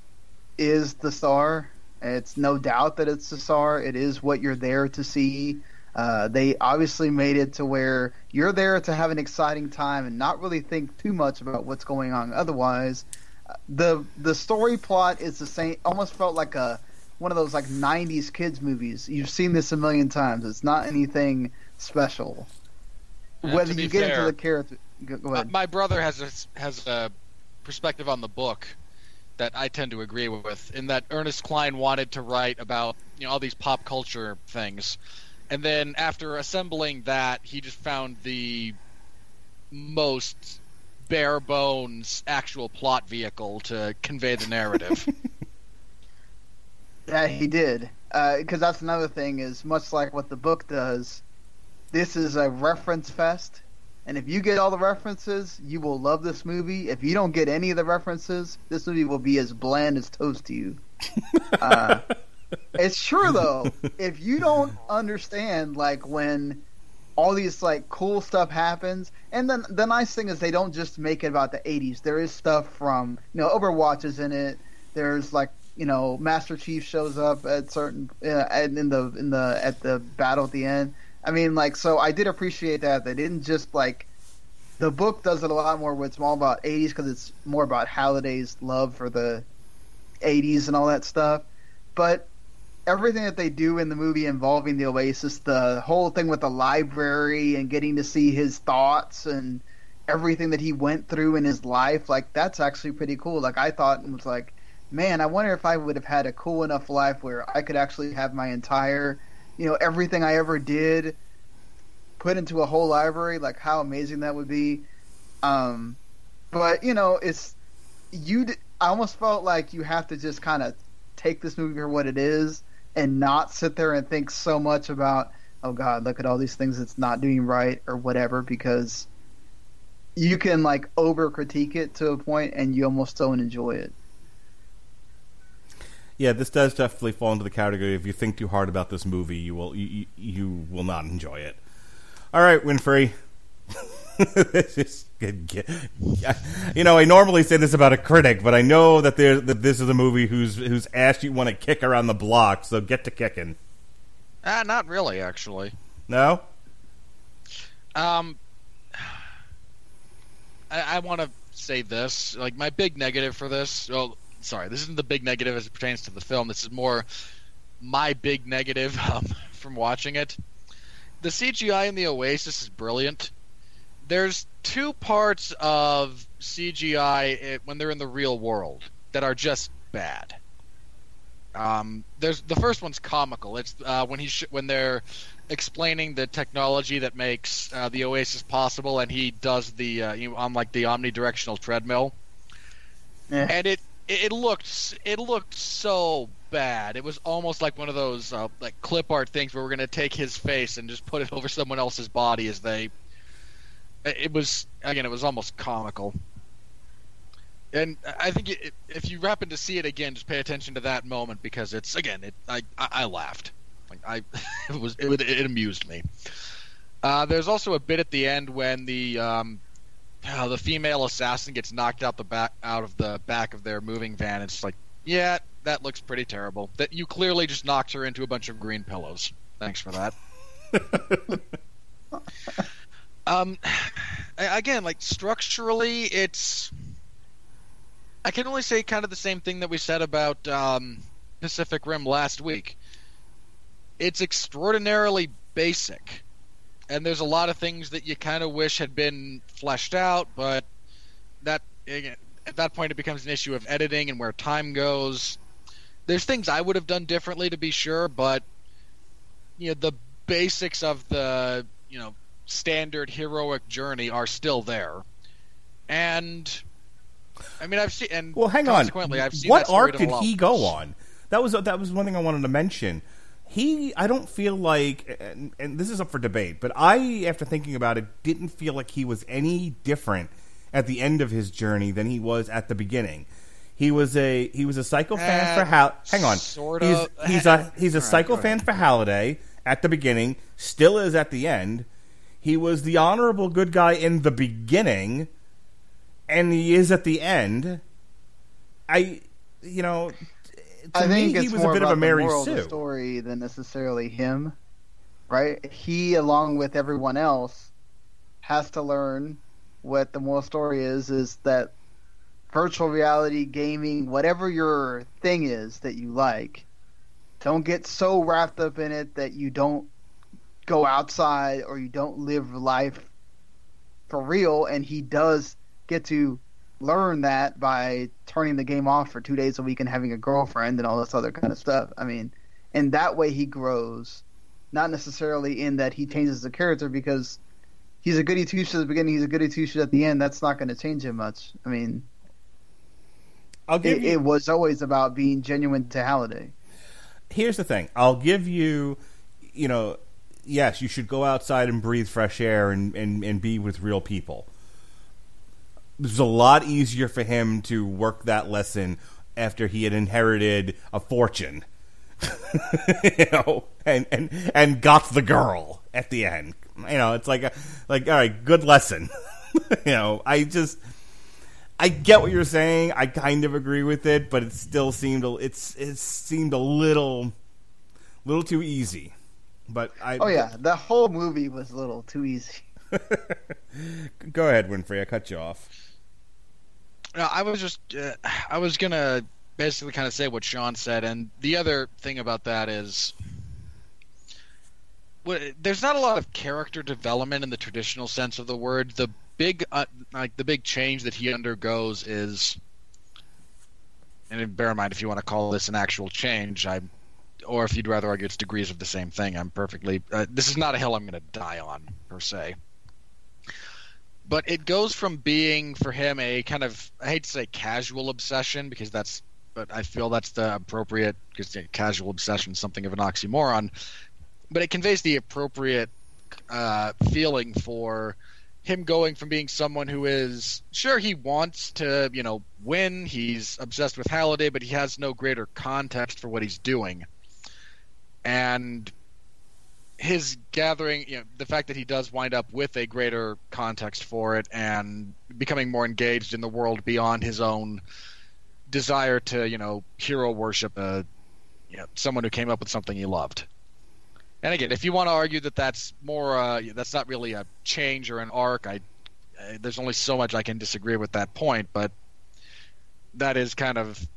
is the star. It's no doubt that it's the star. It is what you're there to see. Uh, they obviously made it to where you're there to have an exciting time and not really think too much about what's going on. Otherwise, the the story plot is the same. Almost felt like a one of those like '90s kids movies. You've seen this a million times. It's not anything special. And Whether you get fair, into the character, go, go Uh, my brother has a, has a perspective on the book that I tend to agree with. In that Ernest Cline wanted to write about you know all these pop culture things, and then after assembling that, he just found the most bare bones actual plot vehicle to convey the narrative. Yeah, he did. Uh, because that's another thing is much like what the book does. This is a reference fest, and if you get all the references, you will love this movie. If you don't get any of the references, this movie will be as bland as toast to you. uh, it's true though. If you don't understand, like when all these like cool stuff happens, and then the nice thing is they don't just make it about the '80s. There is stuff from you know Overwatch is in it. There's like you know Master Chief shows up at certain uh, in the in the at the battle at the end. I mean, like so I did appreciate that they didn't just like the book does it a lot more. Where it's more about '80s because it's more about Halliday's love for the '80s and all that stuff. But everything that they do in the movie involving the Oasis, the whole thing with the library and getting to see his thoughts and everything that he went through in his life, like that's actually pretty cool. Like I thought it was like, man, I wonder if I would have had a cool enough life where I could actually have my entire, you know, everything I ever did put into a whole library. Like how amazing that would be. Um, but you know, it's you. I almost felt like you have to just kind of take this movie for what it is and not sit there and think so much about oh god look at all these things it's not doing right or whatever because you can like over critique it to a point and you almost don't enjoy it yeah, this does definitely fall into the category. If you think too hard about this movie, you will you, you- will not enjoy it. All right, Winfree. This is you know, I normally say this about a critic, but I know that there that this is a movie whose whose ass you want to kick around the block. So get to kicking. ah, not really, actually. No. Um, I, I want to say this. Like my big negative for this. Well, sorry, this isn't the big negative as it pertains to the film. This is more my big negative um, from watching it. The CGI in the Oasis is brilliant. There's two parts of CGI it, when they're in the real world that are just bad. Um, there's the first one's comical. It's uh, when he sh- when they're explaining the technology that makes uh, the Oasis possible, and he does the uh, you know, on like the omnidirectional treadmill, Eh. and it it looked it looked so bad. It was almost like one of those uh, like clip art things where we're gonna take his face and just put it over someone else's body as they. It was again, it was almost comical. And I think it, if you happen to see it again, just pay attention to that moment because it's again, it I I, I laughed, like I it was it, it amused me. Uh, there's also a bit at the end when the um, the female assassin gets knocked out the back out of the back of their moving van. It's like, yeah, that looks pretty terrible. That you clearly just knocked her into a bunch of green pillows. Thanks for that. um, again, like structurally, it's. I can only say kind of the same thing that we said about um, Pacific Rim last week. It's extraordinarily basic, and there's a lot of things that you kind of wish had been fleshed out, but that again, at that point it becomes an issue of editing and where time goes. There's things I would have done differently to be sure, but you know the basics of the you know standard heroic journey are still there. and I mean I've seen and Well, hang on. consequently I've seen what arc did he go on? That was that was one thing I wanted to mention. He, I don't feel like, and, and this is up for debate, but I, after thinking about it, didn't feel like he was any different at the end of his journey than he was at the beginning. He was a he was a psycho fan Uh, for Hal. Hang on, sort he's, of. he's a he's a right, psycho go fan for Halliday at the beginning, still is at the end. He was the honorable good guy in the beginning, and he is at the end. I, you know, to I think me, it's he was a bit of a Mary moral Sue. story than necessarily him, right? He, along with everyone else, has to learn what the moral story is: is that virtual reality, gaming, whatever your thing is that you like, don't get so wrapped up in it that you don't go outside or you don't live life for real. And he does get to learn that by turning the game off for two days a week and having a girlfriend and all this other kind of stuff. I mean, and that way he grows, not necessarily in that he changes the character because he's a goody two shoes at the beginning, he's a goody two shoes at the end. That's not going to change him much. I mean, I'll give it, you. it was always about being genuine to Halliday. here's the thing. I'll give you. You know, yes, you should go outside and breathe fresh air and and, and be with real people. It was a lot easier for him to work that lesson after he had inherited a fortune. you know, and, and and got the girl at the end. You know, it's like a, like all right, good lesson. you know, I just I get what you're saying. I kind of agree with it, but it still seemed a, it's it seemed a little little too easy. But I Oh yeah, the whole movie was a little too easy. Go ahead, Winfree. I cut you off. No, I was just uh, I was gonna basically kind of say what Sean said, and the other thing about that is. There's not a lot of character development in the traditional sense of the word. The big, uh, like the big change that he undergoes is, and bear in mind if you want to call this an actual change, I, or if you'd rather argue it's degrees of the same thing, I'm perfectly. Uh, this is not a hill I'm going to die on per se but it goes from being for him a kind of I hate to say casual obsession because that's but I feel that's the appropriate because casual obsession is something of an oxymoron, but it conveys the appropriate uh, feeling for him going from being someone who is sure he wants to you know win he's obsessed with Halliday but he has no greater context for what he's doing. And his gathering, you know, the fact that he does wind up with a greater context for it and becoming more engaged in the world beyond his own desire to, you know, hero worship a, you know, someone who came up with something he loved. And again, if you want to argue that that's more, uh, that's not really a change or an arc, I, uh, there's only so much I can disagree with that point, but that is kind of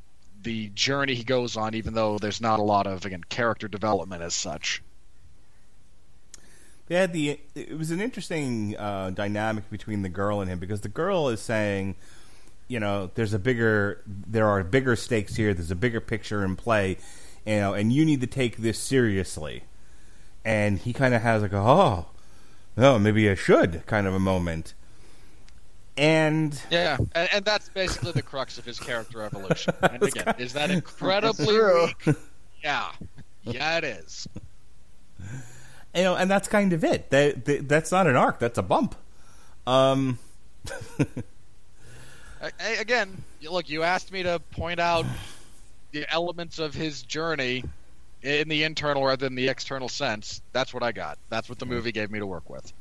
the journey he goes on, even though there's not a lot of again character development as such. They had the. It was an interesting uh, dynamic between the girl and him because the girl is saying, you know, there's a bigger, there are bigger stakes here. There's a bigger picture in play, you know, and you need to take this seriously. And he kind of has like a oh, no, maybe I should kind of a moment. And Yeah, and, and that's basically the crux of his character evolution. And again, is that incredibly? Yeah, yeah, it is. you know, and that's kind of it. That, that that's not an arc. That's a bump. Um, I, again, look, you asked me to point out the elements of his journey in the internal rather than the external sense. That's what I got. That's what the movie gave me to work with.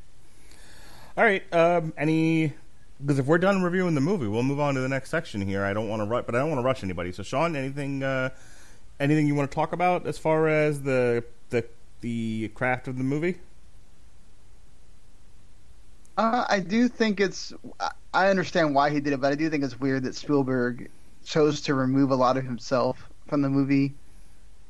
All right. Um, any because if we're done reviewing the movie, we'll move on to the next section here. I don't want to rush, but I don't want to rush anybody. So, Sean, anything, uh, anything you want to talk about as far as the the the craft of the movie? Uh, I do think it's. I- I understand why he did it, but I do think it's weird that Spielberg chose to remove a lot of himself from the movie.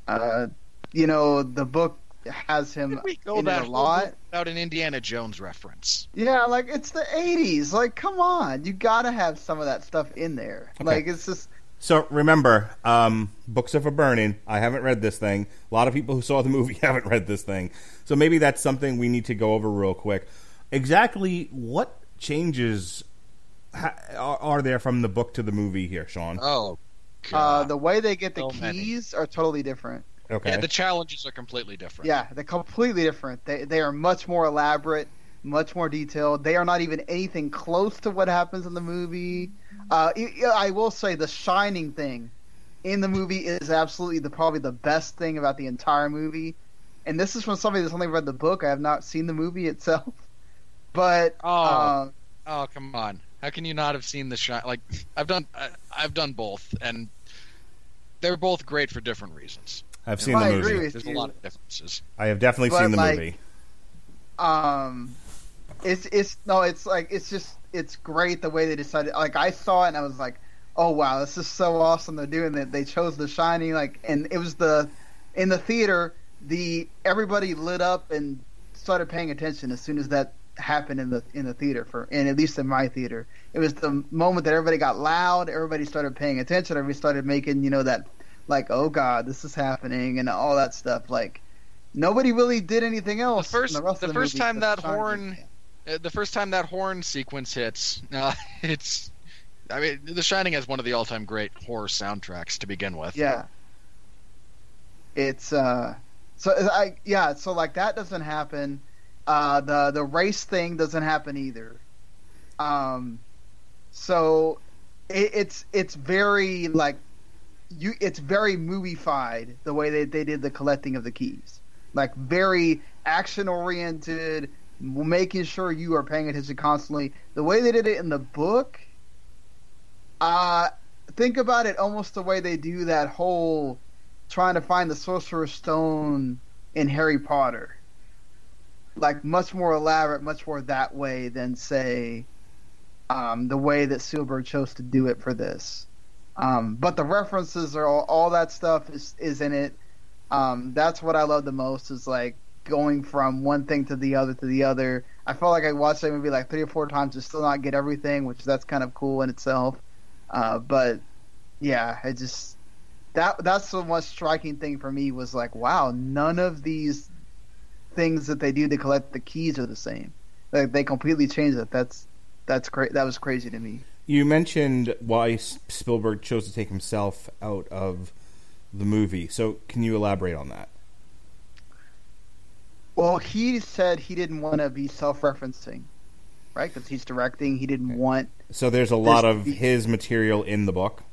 Uh, you know, the book has him we go in that a lot. movie without an Indiana Jones reference. Yeah, like it's the '80s. Like, come on, you gotta have some of that stuff in there. Okay. Like, it's just. So remember, um, books are for burning. I haven't read this thing. A lot of people who saw the movie haven't read this thing. So maybe that's something we need to go over real quick. Exactly what changes ha- are, are there from the book to the movie here, Sean? Oh, Uh, the way they get the So many. keys are totally different. Okay. yeah, the challenges are completely different. Yeah, they're completely different. They they are much more elaborate, much more detailed. They are not even anything close to what happens in the movie. Uh, y- y- I will say the Shining thing in the movie is absolutely the probably the best thing about the entire movie. And this is from somebody that's only read the book. I have not seen the movie itself, but Oh. um, Oh, come on. How can you not have seen the shine? Like, I've done, I, I've done both, and they're both great for different reasons. I've seen I the movie. There's you. a lot of differences. I have definitely But, seen the like, movie. um it's it's no it's like it's just it's great the way they decided like i saw it and i was like oh wow this is so awesome they're doing that. They chose the shining like and it was the in the theater the everybody lit up and started paying attention as soon as that happened in the in the theater for and at least in my theater. It was the moment that everybody got loud everybody started paying attention everybody started making you know that like oh god this is happening and all that stuff like nobody really did anything else in first- the, rest the first time that horn- the first time that horn sequence hits, uh, it's. I mean, The Shining has one of the all-time great horror soundtracks to begin with. Yeah. It's uh so I yeah, so like that doesn't happen. Uh the the race thing doesn't happen either. Um so it, it's it's very like you it's very moviefied the way that they did the collecting of the keys. Like very action oriented, making sure you are paying attention constantly. The way they did it in the book uh think about it almost the way they do that whole trying to find the sorcerer's stone in Harry Potter. Like much more elaborate, much more that way than say um, the way that Spielberg chose to do it for this. Um, but the references are all, all that stuff is is in it. Um, that's what I love the most is like going from one thing to the other to the other. I felt like I watched that movie like three or four times to still not get everything, which that's kind of cool in itself. Uh, but yeah, it just that that's the most striking thing for me was like, wow, none of these things that they do to collect the keys are the same. Like they completely changed it. That's that's cra- that was crazy to me. You mentioned why Spielberg chose to take himself out of the movie. So, can you elaborate on that? Well, he said he didn't want to be self-referencing, right? Because he's directing. He didn't want. So, there's a lot There's- of his material in the book.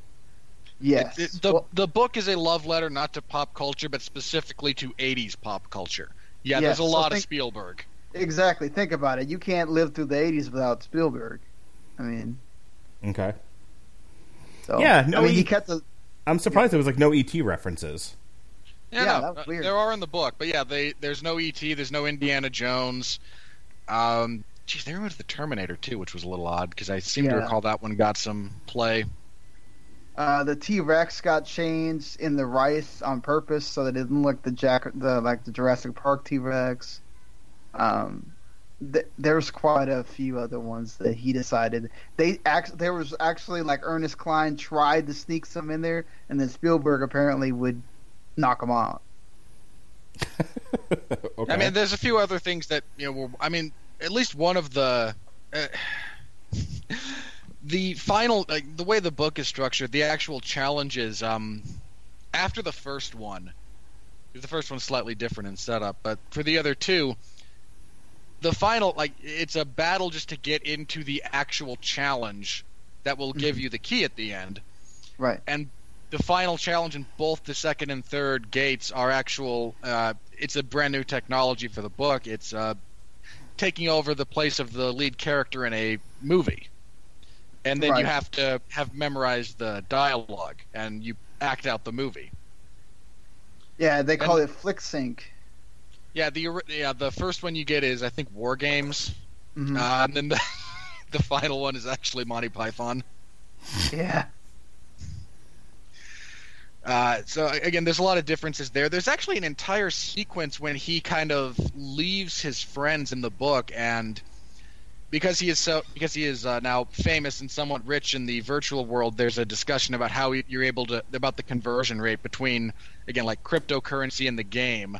Yes. It- the Well, the book is a love letter not to pop culture, but specifically to '80s pop culture. Yeah, Yeah, there's a so lot of Spielberg. exactly. Think about it. You can't live through the '80s without Spielberg. I mean, Okay. so Yeah, no, I mean, he- he kept the I'm surprised there was like no ET references. Yeah, Yeah, no, that was uh, weird. there are in the book, but yeah, they there's no ET, there's no Indiana Jones. Um, geez, they removed the Terminator too, which was a little odd because I seem to recall that one got some play. Uh, the T Rex got changed in the rice on purpose so that it didn't look the Jack the like the Jurassic Park T Rex. Um, th- there's quite a few other ones that he decided they act. There was actually like Ernest Cline tried to sneak some in there, and then Spielberg apparently would knock them out. okay. I mean, there's a few other things that you know. Were, I mean, at least one of the. Uh, the final, like the way the book is structured, the actual challenges. Um, after the first one, the first one's slightly different in setup, but for the other two, the final, like it's a battle just to get into the actual challenge that will give you the key at the end Right. and the final challenge in both the second and third gates are actual. Uh, it's a brand new technology for the book. It's uh, taking over the place of the lead character in a movie, and then Right. you have to have memorized the dialogue and you act out the movie. Yeah, they call it Flick Sync. Yeah, the yeah the first one you get is I think War Games, Mhm. uh, and then the the final one is actually Monty Python. yeah. Uh, so again, there's a lot of differences there. There's actually an entire sequence when he kind of leaves his friends in the book, and because he is so because he is uh, now famous and somewhat rich in the virtual world, there's a discussion about how you're able to about the conversion rate between again like cryptocurrency in the game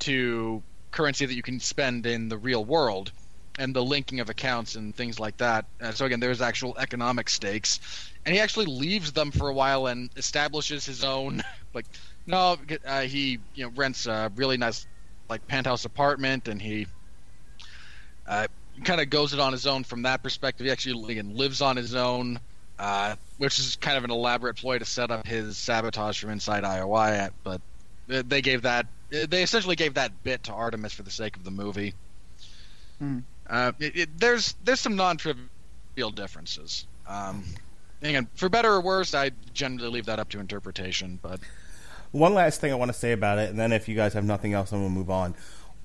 to currency that you can spend in the real world. And the linking of accounts and things like that. Uh, so again, there's actual economic stakes, and he actually leaves them for a while and establishes his own. Like, no, uh, he you know rents a really nice like penthouse apartment, and he uh, kind of goes it on his own from that perspective. He actually again, lives on his own. Uh, which is kind of an elaborate ploy to set up his sabotage from inside IOI. But they gave that they essentially gave that bit to Artemis for the sake of the movie. Hmm. Uh, it, it, there's there's some non-trivial differences. Um, again, for better or worse, I generally leave that up to interpretation. But one last thing I want to say about it, and then if you guys have nothing else, I'm gonna move on.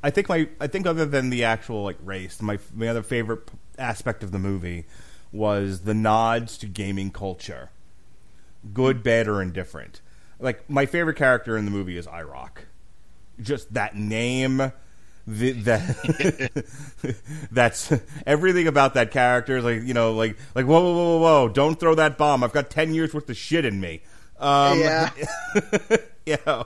I think my I think other than the actual like race, my my other favorite aspect of the movie was the nods to gaming culture, good, bad, or indifferent. Like my favorite character in the movie is i-R0k. Just that name, the, that that's everything about that character. Is like you know, like like whoa, whoa, whoa, whoa! Don't throw that bomb. I've got ten years worth of shit in me. Um, Yeah. you know,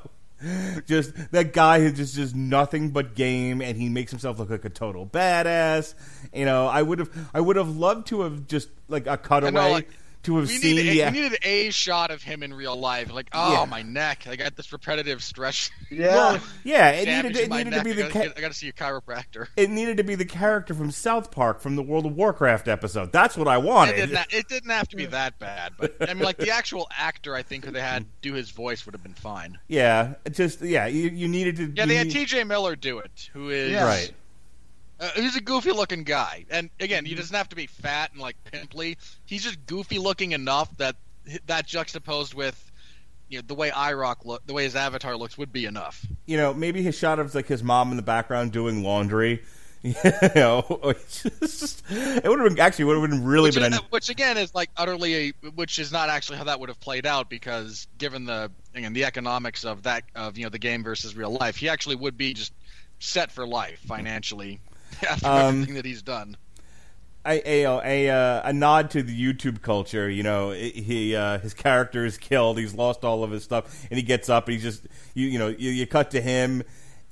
just that guy who just does nothing but game, and he makes himself look like a total badass. You know, I would have, I would have loved to have just like a cutaway like, to have we seen. needed, the, a, we needed a shot of him in real life. Like, oh Yeah. my neck! I got this repetitive stretch. Yeah. yeah, it needed, it needed to neck. be I the. gotta, Ca- I gotta see a chiropractor. it needed to be the character from South Park from the World of Warcraft episode. That's what I It wanted. didn't, ha- it didn't have to be that bad, but I mean, like the actual actor, I think, who they had do his voice would have been fine. yeah, just yeah, you, you needed to. Yeah, you they had T.J. Miller do it, who is Yeah. right. Uh, he's a goofy looking guy, and again, he doesn't have to be fat and like pimply. He's just goofy looking enough that that juxtaposed with you know the way i-R0k look, the way his avatar looks, would be enough. You know, maybe his shot of like his mom in the background doing laundry. You know, just- it would have been actually would have been really Which, been. is- which again is like utterly, a, which is not actually how that would have played out because given the again the economics of that of you know the game versus real life, he actually would be just set for life financially after Um, everything that he's done. a a a, uh, a nod to the YouTube culture. You know, he uh, his character is killed. He's lost all of his stuff, and he gets up. and He's just you you know you, you cut to him,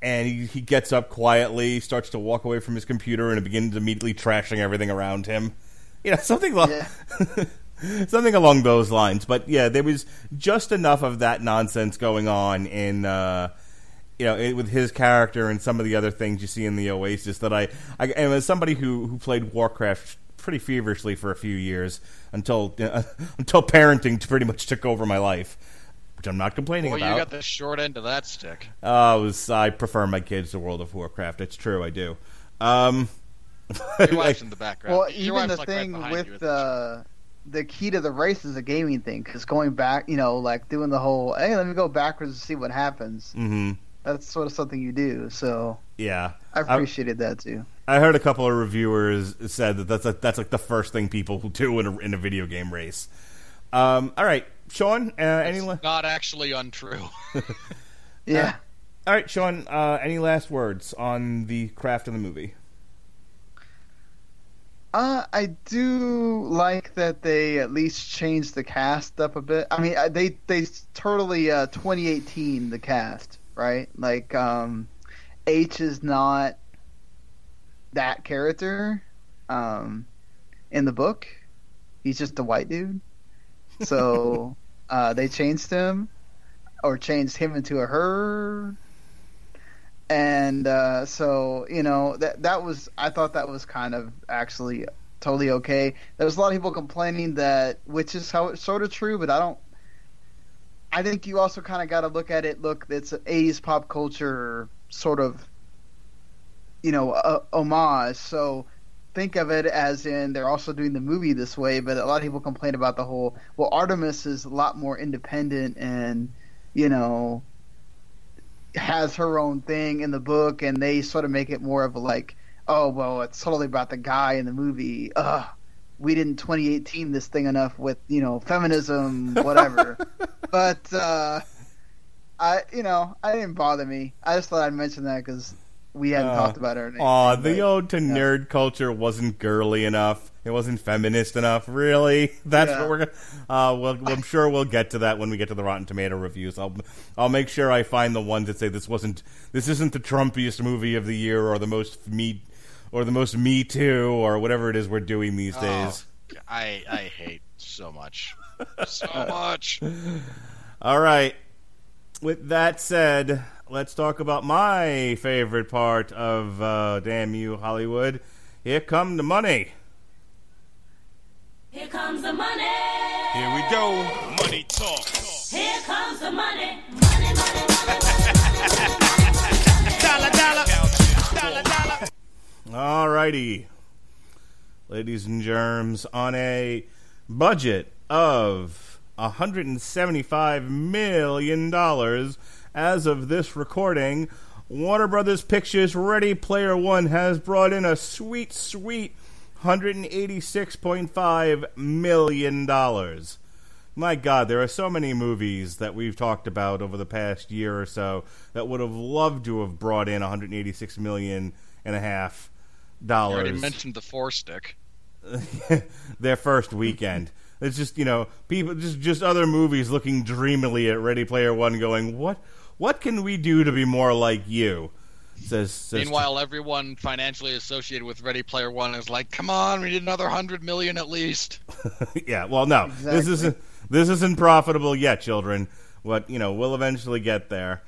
and he he gets up quietly, starts to walk away from his computer, and begins immediately trashing everything around him. You know, something like. Yeah. Something along those lines, but yeah, there was just enough of that nonsense going on in, uh, you know, it, with his character and some of the other things you see in the Oasis that I, I and as somebody who who played Warcraft pretty feverishly for a few years until uh, until parenting pretty much took over my life, which I'm not complaining Well, you got the short end of that stick. Uh, I was I prefer my kids to World of Warcraft. It's true, I do. Um, Your wife's in the background. Well, Your even the like, thing behind you, with isn't the the key to the race is a gaming thing because going back, you know, like doing the whole hey, let me go backwards and see what happens. mhm, That's sort of something you do. So yeah, I I- appreciated that too. I heard a couple of reviewers said that that's like, that's like the first thing people do in a, in a video game race. Um, all right, Sean. Uh, any la- Not actually untrue. Yeah. all right, Sean. Uh, any last words on the craft of the movie? Uh, I do like that they at least changed the cast up a bit. I mean, uh, they they totally uh 2018 the cast, right? Like um Aech is not that character um in the book. He's just a white dude. So uh they changed him or changed him into a her and uh, so you know that that was I thought that was kind of actually totally okay. There was a lot of people complaining that, which is how it's sort of true, but I don't. I think you also kind of got to look at it. Look, it's an '80s pop culture sort of, you know, a, homage. So think of it as in they're also doing the movie this way. But a lot of people complain about the whole. Well, Artemis is a lot more independent and, you know, has her own thing in the book, and they sort of make it more of a like, oh well, it's totally about the guy in the movie. Ugh, we didn't 2018 this thing enough with you know feminism, whatever. but uh, I, you know, I didn't bother me. I just thought I'd mention that because we hadn't Uh, talked about it. Aw, the ode to yeah. nerd culture wasn't girly enough. It wasn't feminist enough. Really, that's Yeah. what we're gonna. Uh, well, I'm sure we'll get to that when we get to the Rotten Tomato reviews. I'll I'll make sure I find the ones that say this wasn't this isn't the Trumpiest movie of the year or the most me or the most Me Too or whatever it is we're doing these Oh, days. I I hate so much, so much. All right. With that said, let's talk about my favorite part of uh, Damn You Hollywood. Here come the money. Here comes the money. Here we go. Money talk. Here comes the money. Money, money, All righty. Ladies and germs, on a budget of $175 million as of this recording, Warner Brothers Pictures Ready Player One has brought in a sweet, sweet $186.5 million. My God, there are so many movies that we've talked about over the past year or so that would have loved to have brought in 186 million and a half dollars already mentioned the four stick. their first weekend. It's just you know people just just other movies looking dreamily at Ready Player One, going what what can we do to be more like you? Says, says Meanwhile, everyone financially associated with Ready Player One is like, "Come on, we need another hundred million at least." yeah. Well, no, this isn't this isn't profitable yet, children. What you know, we'll eventually get there.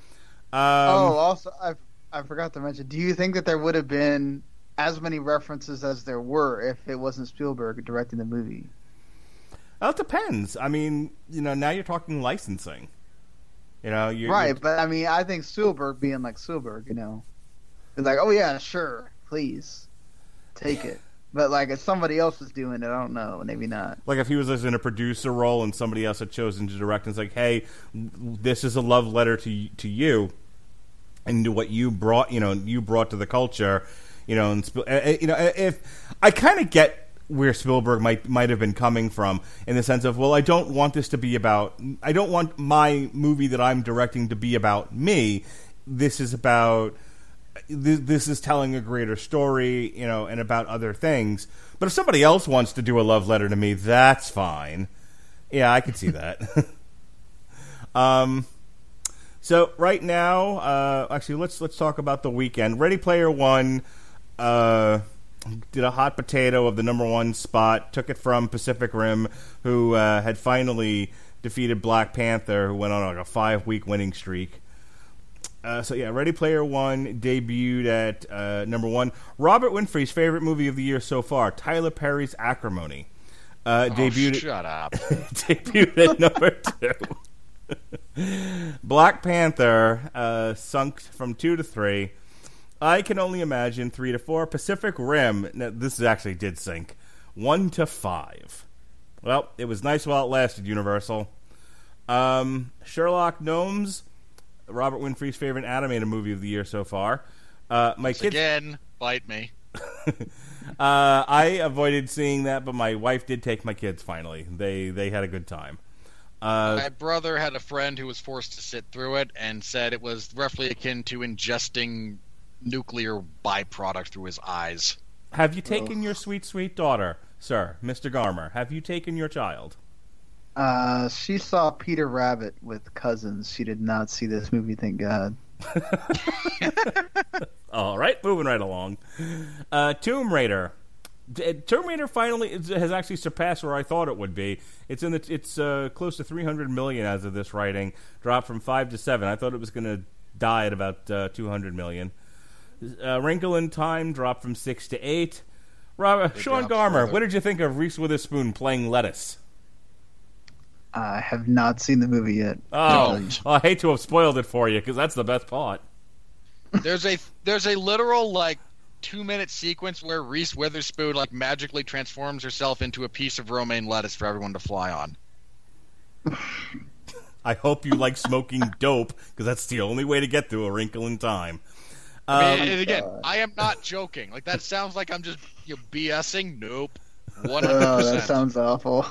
Um, oh, also, I I forgot to mention. Do you think that there would have been as many references as there were if it wasn't Spielberg directing the movie? well, it depends. I mean, you know, now you're talking licensing. You know, you right, but I mean, I think Spielberg being like Spielberg, you know, is like, oh yeah, sure, please, take it. But like, if somebody else is doing it, I don't know, maybe not. Like if he was in a producer role and somebody else had chosen to direct, and it's like, hey, this is a love letter to to you, and to what you brought, you know, you brought to the culture, you know, and uh, uh, you know, if I kind of get where Spielberg might might have been coming from in the sense of, well, I don't want this to be about, I don't want my movie that I'm directing to be about me. This is about this, this is telling a greater story, you know, and about other things. But if somebody else wants to do a love letter to me, that's fine. Yeah, I could see that. um, so right now, uh, actually, let's let's talk about the weekend. Ready Player One uh, did a hot potato of the number one spot, took it from Pacific Rim, who uh, had finally defeated Black Panther, who went on like a five week winning streak. Uh, so yeah, Ready Player One debuted at uh, number one. Robert Winfree's favorite movie of the year so far, Tyler Perry's Acrimony, uh, Oh, debuted shut up. debuted at number two. Black Panther uh, sunk from two to three. I can only imagine three to four. Pacific Rim, no, this actually did sink, one to five. Well, it was nice while it lasted. Universal. Um, Sherlock Gnomes, Robert Winfree's favorite animated movie of the year so far. Uh, my Once kids, again, bite me. uh, I avoided seeing that, but my wife did take my kids. Finally, they they had a good time. Uh, My brother had a friend who was forced to sit through it and said it was roughly akin to ingesting nuclear byproduct through his eyes. have you taken your sweet sweet daughter, sir, Mister Garmer? Have you taken your child? Uh, she saw Peter Rabbit with cousins. She did not see this movie, thank God. All right, moving right along. Uh, Tomb Raider. Tomb Raider finally is- has actually surpassed where I thought it would be. It's in the it's uh, close to 300 million as of this writing, dropped from five to seven. I thought it was going to die at about uh, 200 million. Uh, Wrinkle in Time dropped from six to eight. Rob, Sean drops Garmer, further. what did you think of Reese Witherspoon playing lettuce? I have not seen the movie yet. Oh, Don't. I hate to have spoiled it for you because that's the best part. There's a there's a literal like two minute sequence where Reese Witherspoon like magically transforms herself into a piece of romaine lettuce for everyone to fly on. I hope you like smoking dope because that's the only way to get through a wrinkle in time. I mean, Um, and again, I am not joking. Like that sounds like I'm just you know, BSing. Nope, one hundred Oh, that percent. sounds awful.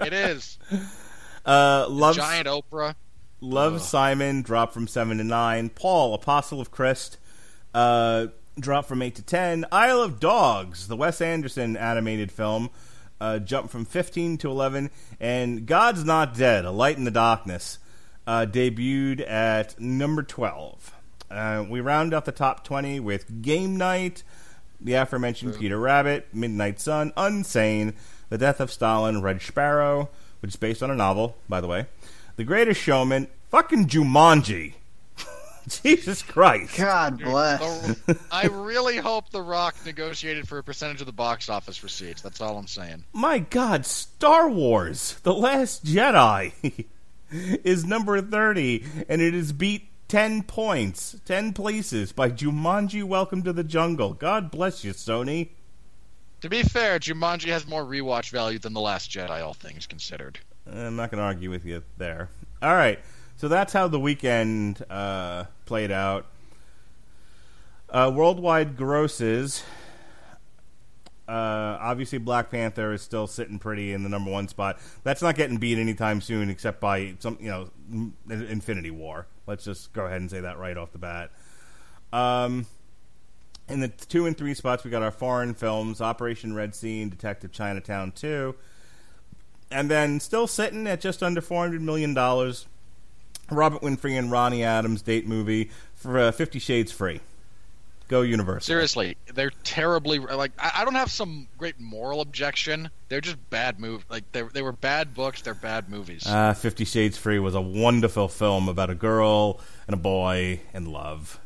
It is uh, love, giant Oprah. love Simon dropped from seven to nine. Paul, Apostle of Christ, uh, dropped from eight to ten. Isle of Dogs, the Wes Anderson animated film, uh, jumped from fifteen to eleven. And God's Not Dead, A Light in the Darkness, uh, debuted at number twelve. Uh, we round out the top twenty with Game Night, the aforementioned Peter Rabbit, Midnight Sun, Unsane, The Death of Stalin, Red Sparrow, which is based on a novel, by the way, The Greatest Showman, fucking Jumanji. Jesus Christ. God bless. The- I really hope The Rock negotiated for a percentage of the box office receipts. That's all I'm saying. My God, Star Wars: The Last Jedi is number thirty, and it is beat ten points, ten places by Jumanji: Welcome to the Jungle. God bless you, Sony. To be fair, Jumanji has more rewatch value than The Last Jedi, all things considered. I'm not going to argue with you there. All right, so that's how the weekend uh, played out. Uh, worldwide grosses. Uh, obviously, Black Panther is still sitting pretty in the number one spot. That's not getting beat anytime soon, except by some, you know, Infinity War. Let's just go ahead and say that right off the bat. Um, in the two and three spots, we got our foreign films: Operation Red Sea and Detective Chinatown Two. And then still sitting at just under four hundred million dollars, Robert Winfree and Ronnie Adams date movie for uh, Fifty Shades Free. Go Universal. Seriously, they're terribly like. I, I don't have some great moral objection. They're just bad move. Like they they were bad books. They're bad movies. Uh, Fifty Shades Free was a wonderful film about a girl and a boy and love.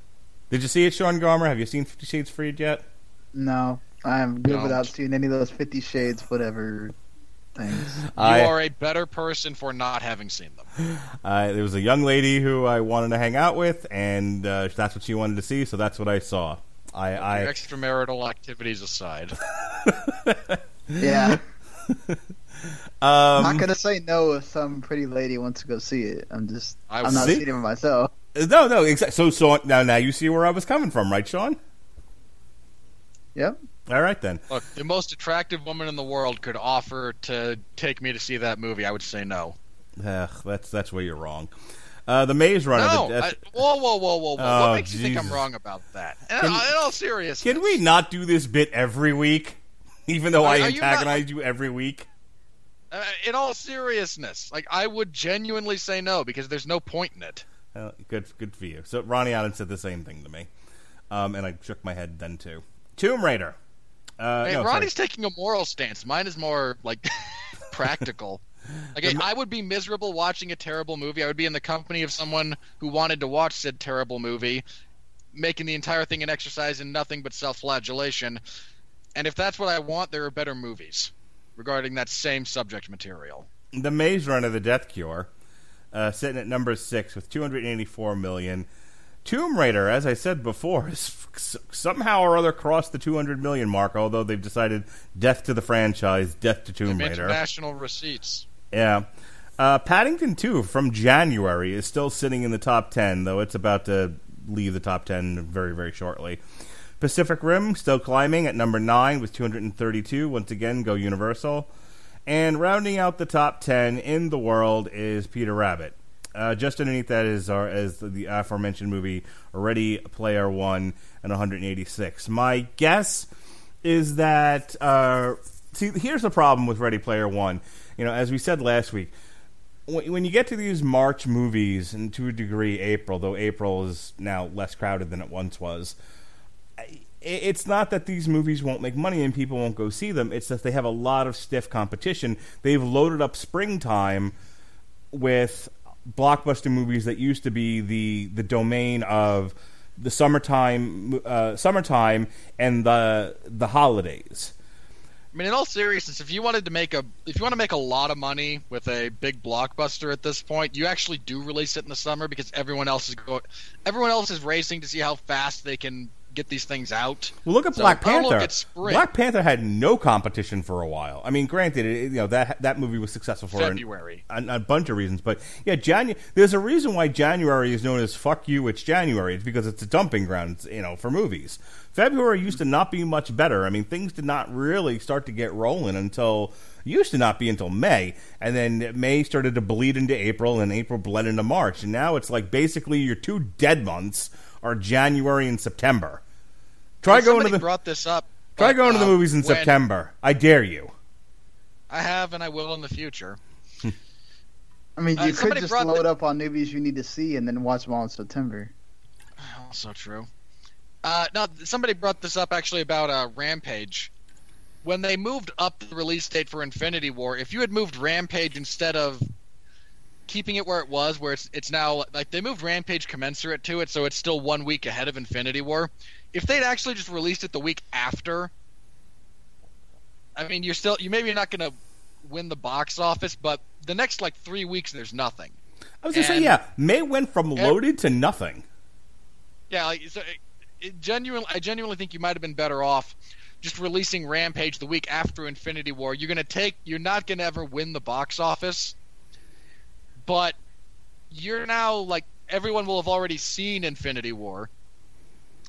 Did you see it, Sean Garmer? Have you seen Fifty Shades Free yet? No, I'm good Don't. without seeing any of those Fifty Shades, whatever things. you I- are a better person for not having seen them. Uh, there was a young lady who I wanted to hang out with, and uh, that's what she wanted to see, so that's what I saw. I, I extramarital activities aside, Yeah, um, I'm not gonna say no if some pretty lady wants to go see it. I'm just, I I'm not see- seeing it myself. no, no, exactly. So, so now, now you see where I was coming from, right, Sean? Yep. All right then. look, the most attractive woman in the world could offer to take me to see that movie. I would say no. Ugh, that's that's where you're wrong. Uh, the Maze Runner. No. the- I, whoa, whoa, whoa, whoa, whoa! Oh, what makes you think I'm wrong about that? In, Can- in all seriousness, can we not do this bit every week? Even though Are- I are you not- antagonize you every week. Uh, in all seriousness, like I would genuinely say no because there's no point in it. Uh, good, good for you. So Ronnie Allen said the same thing to me, um, and I shook my head then too. Tomb Raider. Uh, Hey, no, sorry. Ronnie's taking a moral stance. Mine is more like practical. Like I, I would be miserable watching a terrible movie. I would be in the company of someone who wanted to watch said terrible movie, making the entire thing an exercise in nothing but self-flagellation. And if that's what I want, there are better movies regarding that same subject material. The Maze Runner, The Death Cure, uh, sitting at number six with 284 million. Tomb Raider, as I said before, is somehow or other crossed the 200 million mark. Although they've decided death to the franchise, death to Tomb Raider. International receipts. Yeah. Uh, Paddington 2 from January is still sitting in the top 10, though it's about to leave the top 10 very, very shortly. Pacific Rim still climbing at number 9 with 232. Once again, go Universal. And rounding out the top 10 in the world is Peter Rabbit. Uh, just underneath that is our is the aforementioned movie Ready Player One and 186. My guess is that uh, see here's the problem with Ready Player One. You know, as we said last week, when, when you get to these March movies, and to a degree April, though April is now less crowded than it once was. It's not that these movies won't make money and people won't go see them. It's that they have a lot of stiff competition. They've loaded up springtime with blockbuster movies that used to be the the domain of the summertime uh, summertime and the the holidays. I mean, in all seriousness, if you wanted to make a if you want to make a lot of money with a big blockbuster at this point, you actually do release it in the summer because everyone else is going, everyone else is racing to see how fast they can get these things out. Well, look at So, Black Panther. Black Panther had no competition for a while. I mean, granted, it, you know that that movie was successful for an- February. a, a bunch of reasons, but yeah, Janu- There's a reason why January is known as "fuck you." It's January. It's because it's a dumping ground, you know, for movies. February used to not be much better. I mean, things did not really start to get rolling until used to not be until May, and then May started to bleed into April, and April bled into March, and now it's like basically your two dead months are January and September. Try going to the brought this up. Try but, going to the uh, movies in when- September. I dare you. I have, and I will in the future. I mean, Uh, you could just load the- up on movies you need to see and then watch them all in September. Also true. Uh, no, somebody brought this up actually about uh, Rampage. When they moved up the release date for Infinity War, if you had moved Rampage instead of keeping it where it was, where it's it's now like they moved Rampage commensurate to it, so it's still one week ahead of Infinity War. If they'd actually just released it the week after, I mean, you're still you maybe not going to win the box office, but the next like three weeks there's nothing. I was gonna say, yeah, May went from loaded to nothing. Yeah, like so it, it genuinely, I genuinely think you might have been better off just releasing Rampage the week after Infinity War. You're gonna take, you're not gonna ever win the box office, but you're now like everyone will have already seen Infinity War,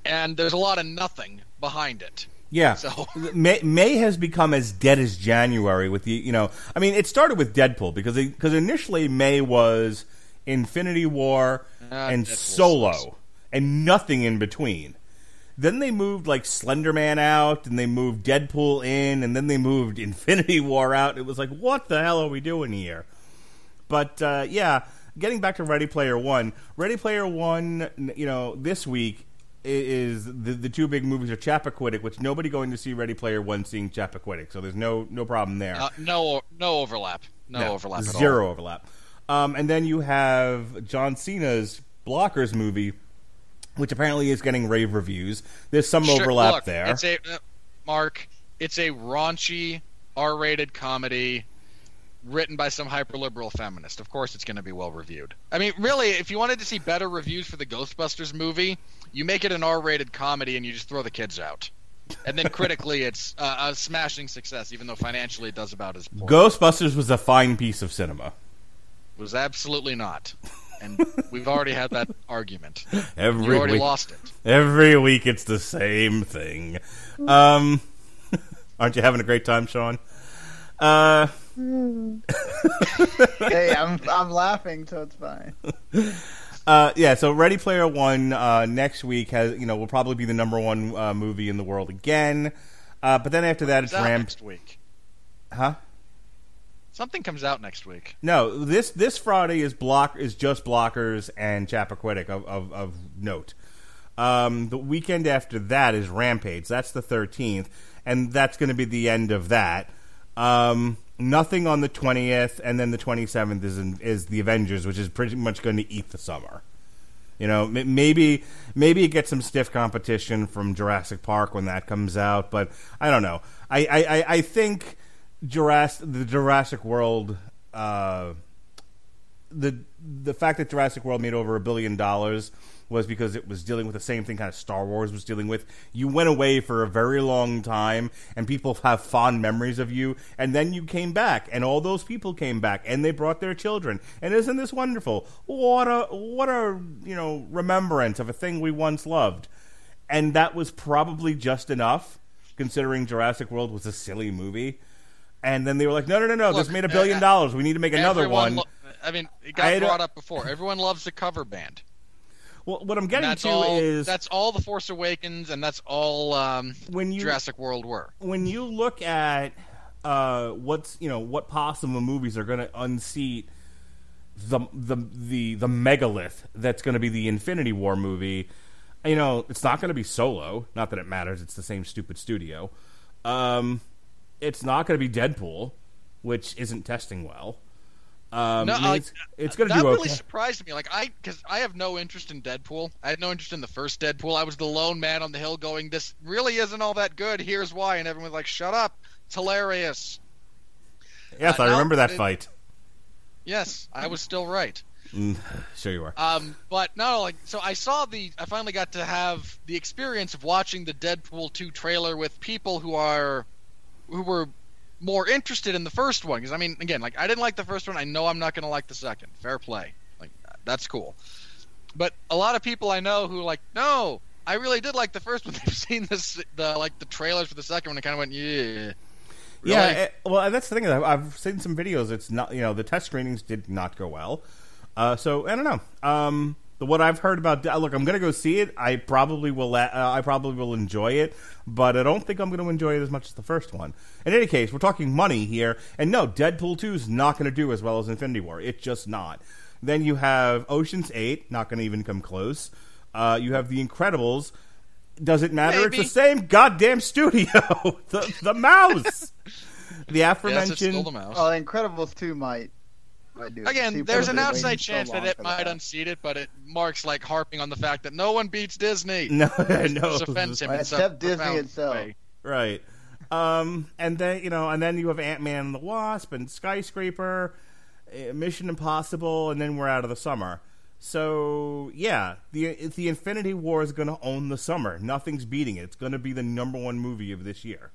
and there's a lot of nothing behind it. Yeah. So- May, May has become as dead as January with the you know I mean it started with Deadpool because because initially May was Infinity War Ah, and Deadpool Solo sucks. and nothing in between. Then they moved like Slender Man out and they moved Deadpool in and then they moved Infinity War out. It was like what the hell are we doing here? But uh, yeah, getting back to Ready Player One, Ready Player One, you know, this week is the the two big movies are Chappaquiddick, which nobody going to see Ready Player One seeing Chappaquiddick, so there's no no problem there. Uh, no, no overlap, no, overlap at all. zero overlap. Um, and then you have John Cena's Blockers movie, which apparently is getting rave reviews. There's some Sure, overlap look, there. It's a uh, Mark. It's a raunchy R-rated comedy written by some hyperliberal feminist. Of course, it's going to be well reviewed. I mean, really, if you wanted to see better reviews for the Ghostbusters movie, you make it an R-rated comedy and you just throw the kids out. And then critically, it's uh, a smashing success, even though financially it does about as poor. Ghostbusters was a fine piece of cinema. It was absolutely not. And we've already had that argument. Every You already week, lost it. every week it's the same thing. Um, aren't you having a great time, Sean? Uh, hey, I'm I'm laughing, so it's fine. Uh, yeah, so Ready Player One uh, next week has you know will probably be the number one uh, movie in the world again. Uh, but then after that, it's Comes out Ram. next week. Huh? Something comes out next week. No, this this Friday is block is just blockers and Chappaquiddick of, of, of note. Um, the weekend after that is Rampage. That's the thirteenth, and that's going to be the end of that. Um, nothing on the twentieth, and then the twenty seventh is in, is the Avengers, which is pretty much going to eat the summer. You know, maybe maybe it gets some stiff competition from Jurassic Park when that comes out, but I don't know. I I, I, I think Jurassic the Jurassic World uh, the the fact that Jurassic World made over a billion dollars was because it was dealing with the same thing kind of Star Wars was dealing with. You went away for a very long time and people have fond memories of you and then you came back and all those people came back and they brought their children. And isn't this wonderful? What a what a, you know, remembrance of a thing we once loved. And that was probably just enough considering Jurassic World was a silly movie. And then they were like, "No, no, no, no! this made a billion uh, dollars. We need to make another one." lo- I mean, it got brought up before. Everyone loves the cover band. Well, what I'm getting that's to all. is That's all the Force Awakens, and that's all um, when you Jurassic World were. when you look at uh, what's you know what possible movies are going to unseat the the the the megalith that's going to be the Infinity War movie. You know, it's not going to be Solo. Not that it matters. It's the same stupid studio. Um, it's not going to be Deadpool, which isn't testing well. Um, No, I mean, like, it's, it's going to that do really okay. surprised me. Like I, because I have no interest in Deadpool. I had no interest in the first Deadpool. I was the lone man on the hill going, "This really isn't all that good. Here's why." And everyone was like, "Shut up! It's hilarious." yes, uh, I remember that it- fight. Yes, I was still right. Mm, sure you are. Um, but no, like so I saw the I finally got to have the experience of watching the Deadpool 2 trailer with people who are who were more interested in the first one because I mean again like I didn't like the first one I know I'm not going to like the second fair play like that's cool but a lot of people I know who like no I really did like the first one they've seen this the like the trailers for the second one and kind of went yeah Yeah, Really? eh, well, that's the thing. I've, I've seen some videos. It's not, you know, the test screenings did not go well. Uh, so I don't know. Um, the, what I've heard about, look, I'm going to go see it. I probably will. la- Uh, I probably will enjoy it, but I don't think I'm going to enjoy it as much as the first one. In any case, we're talking money here, and no, Deadpool two is not going to do as well as Infinity War. It's just not. Then you have Ocean's Eight, not going to even come close. Uh, you have The Incredibles, Does it matter? Maybe. It's the same goddamn studio. the the mouse. the Yes, it's aforementioned. still the mouse. Oh, Incredibles 2 might. Might do. Again, People there's an outside waiting so chance that it might that. unseat it, but it marks like harping on the fact that no one beats Disney. no, no. This offends him in Except Disney itself. way. Right. Um, and then you know, and then you have Ant Man and the Wasp and Skyscraper, uh, Mission Impossible, and then we're out of the summer. So yeah, the the Infinity War is going to own the summer. Nothing's beating it. It's going to be the number one movie of this year.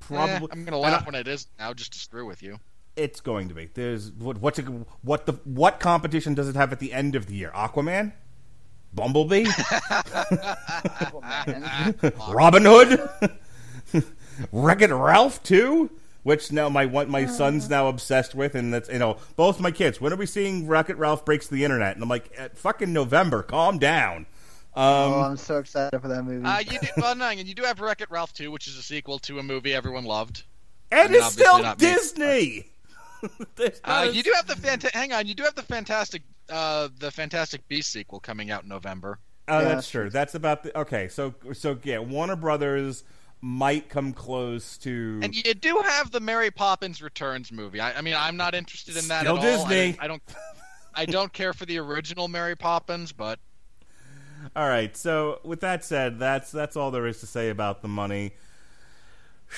Probably. Eh, I'm gonna and laugh I- when it is now, just to screw with you. It's going to be. There's what what's it, what the what competition does it have at the end of the year? Aquaman, Bumblebee, Oh, man. Robin Hood, Wreck It Ralph too. Which now my one my son's now obsessed with, and that's you know both my kids. When are we seeing Wreck It Ralph breaks the internet? And I'm like, "At fucking November, calm down. Um, oh, I'm so excited for that movie. Uh, you do, well, no, and you do have Wreck It Ralph 2, which is a sequel to a movie everyone loved. and mean, it's still not me, Disney. There's Uh, you do have the fanta- hang on, you do have the fantastic, uh, the Fantastic Beast sequel coming out in November. Oh, Yeah, that's that's true. That's about the okay. So so yeah, Warner Brothers might come close to And you do have the Mary Poppins Returns movie. I, I mean, I'm not interested in that Still at all. I Disney. I don't, I don't care for the original Mary Poppins, but All right. So with that said, that's that's all there is to say about the money.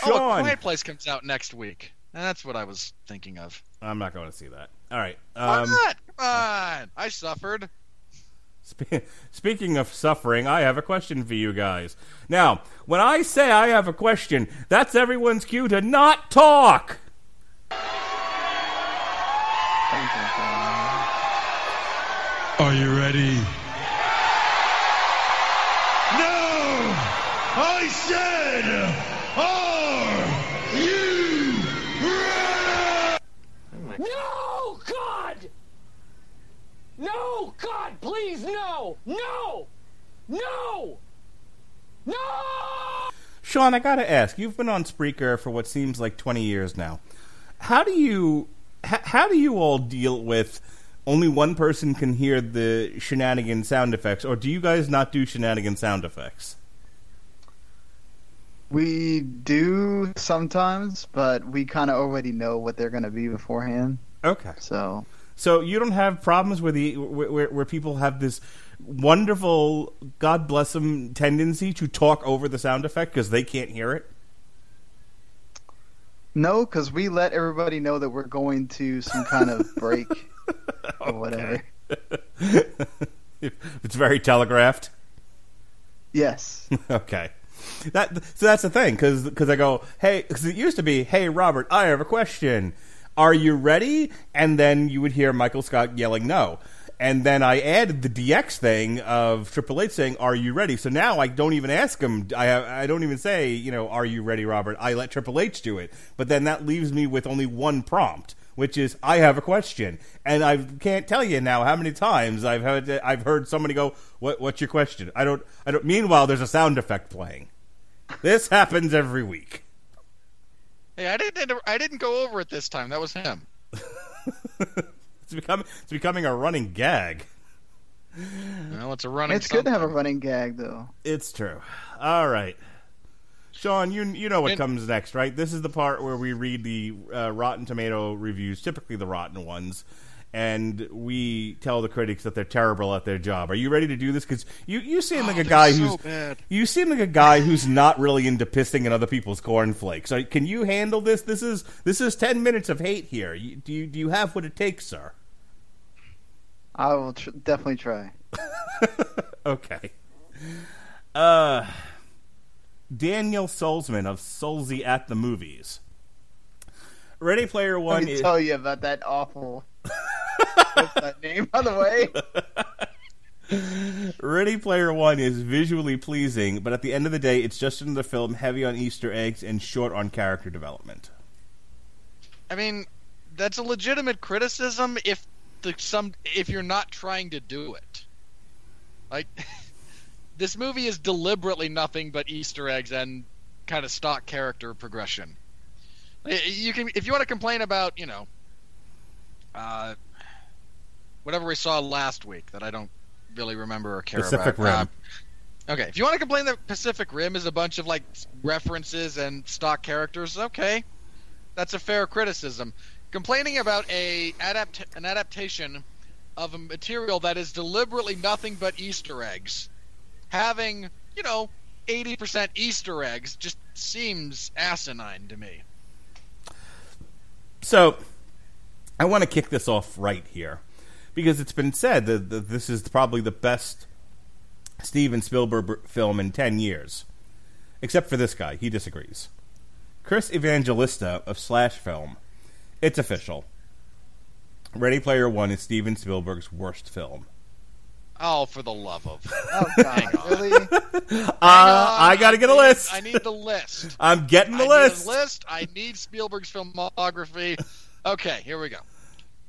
oh, A Quiet Place comes out next week. That's what I was thinking of. I'm not going to see that. All right. Why Um, not? Come on, I suffered. spe- speaking of suffering, I have a question for you guys. Now, when I say I have a question, that's everyone's cue to not talk. Are you ready? No! I said, are you ready? No, God! No, God, please, no! No! No! No! Sean, I got to ask. You've been on Spreaker for what seems like 20 years now. How do you h- how do you all deal with only one person can hear the shenanigan sound effects, or do you guys not do shenanigan sound effects? we do sometimes, but we kind of already know what they're going to be beforehand. Okay. So So you don't have problems where the where, where, people have this wonderful, God bless them, tendency to talk over the sound effect because they can't hear it. no, because we let everybody know that we're going to some kind of break or whatever. it's very telegraphed. Yes. okay. That so that's the thing because I go hey because it used to be hey Robert I have a question are you ready and then you would hear Michael Scott yelling no and then I added the DX thing of Triple H saying are you ready so now I don't even ask him I I don't even say you know are you ready Robert I let Triple H do it but then that leaves me with only one prompt which is I have a question, and I can't tell you now how many times I've heard I've heard somebody go, "What? What's your question?" I don't. I don't. Meanwhile, there's a sound effect playing. This happens every week. Hey, I didn't. I didn't go over it this time. That was him. It's becoming it's becoming a running gag. Well, it's a running. it's good to have a running gag, though. It's true. All right, Sean, you you know what And- comes next, right? This is the part where we read the uh, Rotten Tomato reviews, typically the rotten ones, and we tell the critics that they're terrible at their job. Are you ready to do this? Because you you seem like a Oh, they're guy so who's bad. you seem like a guy who's not really into pissing in other people's cornflakes. Are- Can you handle this? This is this is ten minutes of hate here. You, do you do you have what it takes, sir? I will tr- definitely try. Okay. Uh, Daniel Solzman of Solzy at the Movies. Ready Player One. Let One me is tell you about that awful. What's that name, by the way? Ready Player One is visually pleasing, but at the end of the day, it's just another film heavy on Easter eggs and short on character development. I mean, that's a legitimate criticism if the some if you're not trying to do it. Like this movie is deliberately nothing but Easter eggs and kind of stock character progression. You can if you want to complain about, you know, uh whatever we saw last week that I don't really remember or care Pacific about. Rim. Okay, if you want to complain that Pacific Rim is a bunch of like references and stock characters, okay, that's a fair criticism. Complaining about a adapt an adaptation of a material that is deliberately nothing but Easter eggs, having you know eighty percent Easter eggs, just seems asinine to me. So, I want to kick this off right here because it's been said that, this is probably the best Steven Spielberg film in 10 years. Except for this guy, he disagrees. Chris Evangelista of Slash Film. It's official. Ready Player One is Steven Spielberg's worst film. Oh, for the love of! Oh God, really? Uh, I got to get a list. I need the list. I'm getting the I list. Need a list. I need Spielberg's filmography. Okay, here we go.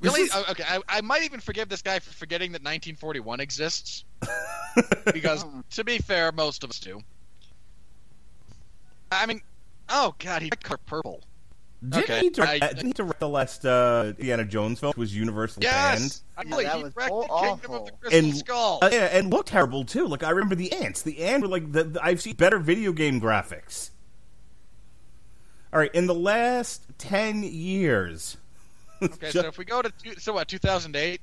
Really? is- Oh, Okay, I, I might even forgive this guy for forgetting that 1941 exists. because, to be fair, most of us do. I mean, oh god, he color purple. Didn't, Okay, he direct, I- didn't he direct the last uh, Indiana Jones film, which was universally Yes, banned? really, that he was directed aw- Kingdom of the awful. Crystal And- Skull. Uh, yeah, and looked terrible too. Like I remember the ants. The ants were like the, the- I've seen better video game graphics. All right, in the last ten years, okay, so if we go to two, so what, 2008?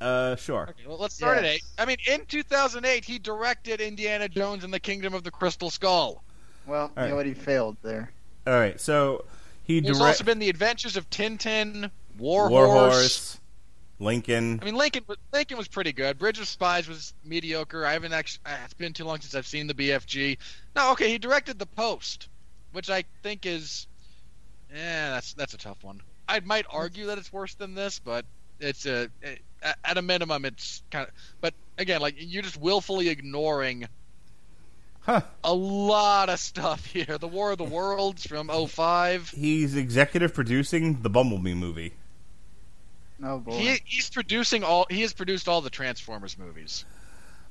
uh, sure. Okay, well, let's start at eight. I mean, in 2008, he directed Indiana Jones and the Kingdom of the Crystal Skull. Well, you right. know what? He failed there. All right, so he direct also been the Adventures of Tintin, War, Warhorse, Horse. Lincoln. I mean, Lincoln. was- Lincoln was pretty good. Bridge of Spies was mediocre. I haven't actually. uh, It's been too long since I've seen the BFG. No, okay. He directed The Post, which I think is. Yeah, that's that's a tough one. I might argue that it's worse than this, but it's a at- at a minimum it's kind of. But again, like you're just willfully ignoring Huh. a lot of stuff here. The War of the Worlds from 05. He's executive producing the Bumblebee movie. Oh boy. He, he's producing all. He has produced all the Transformers movies.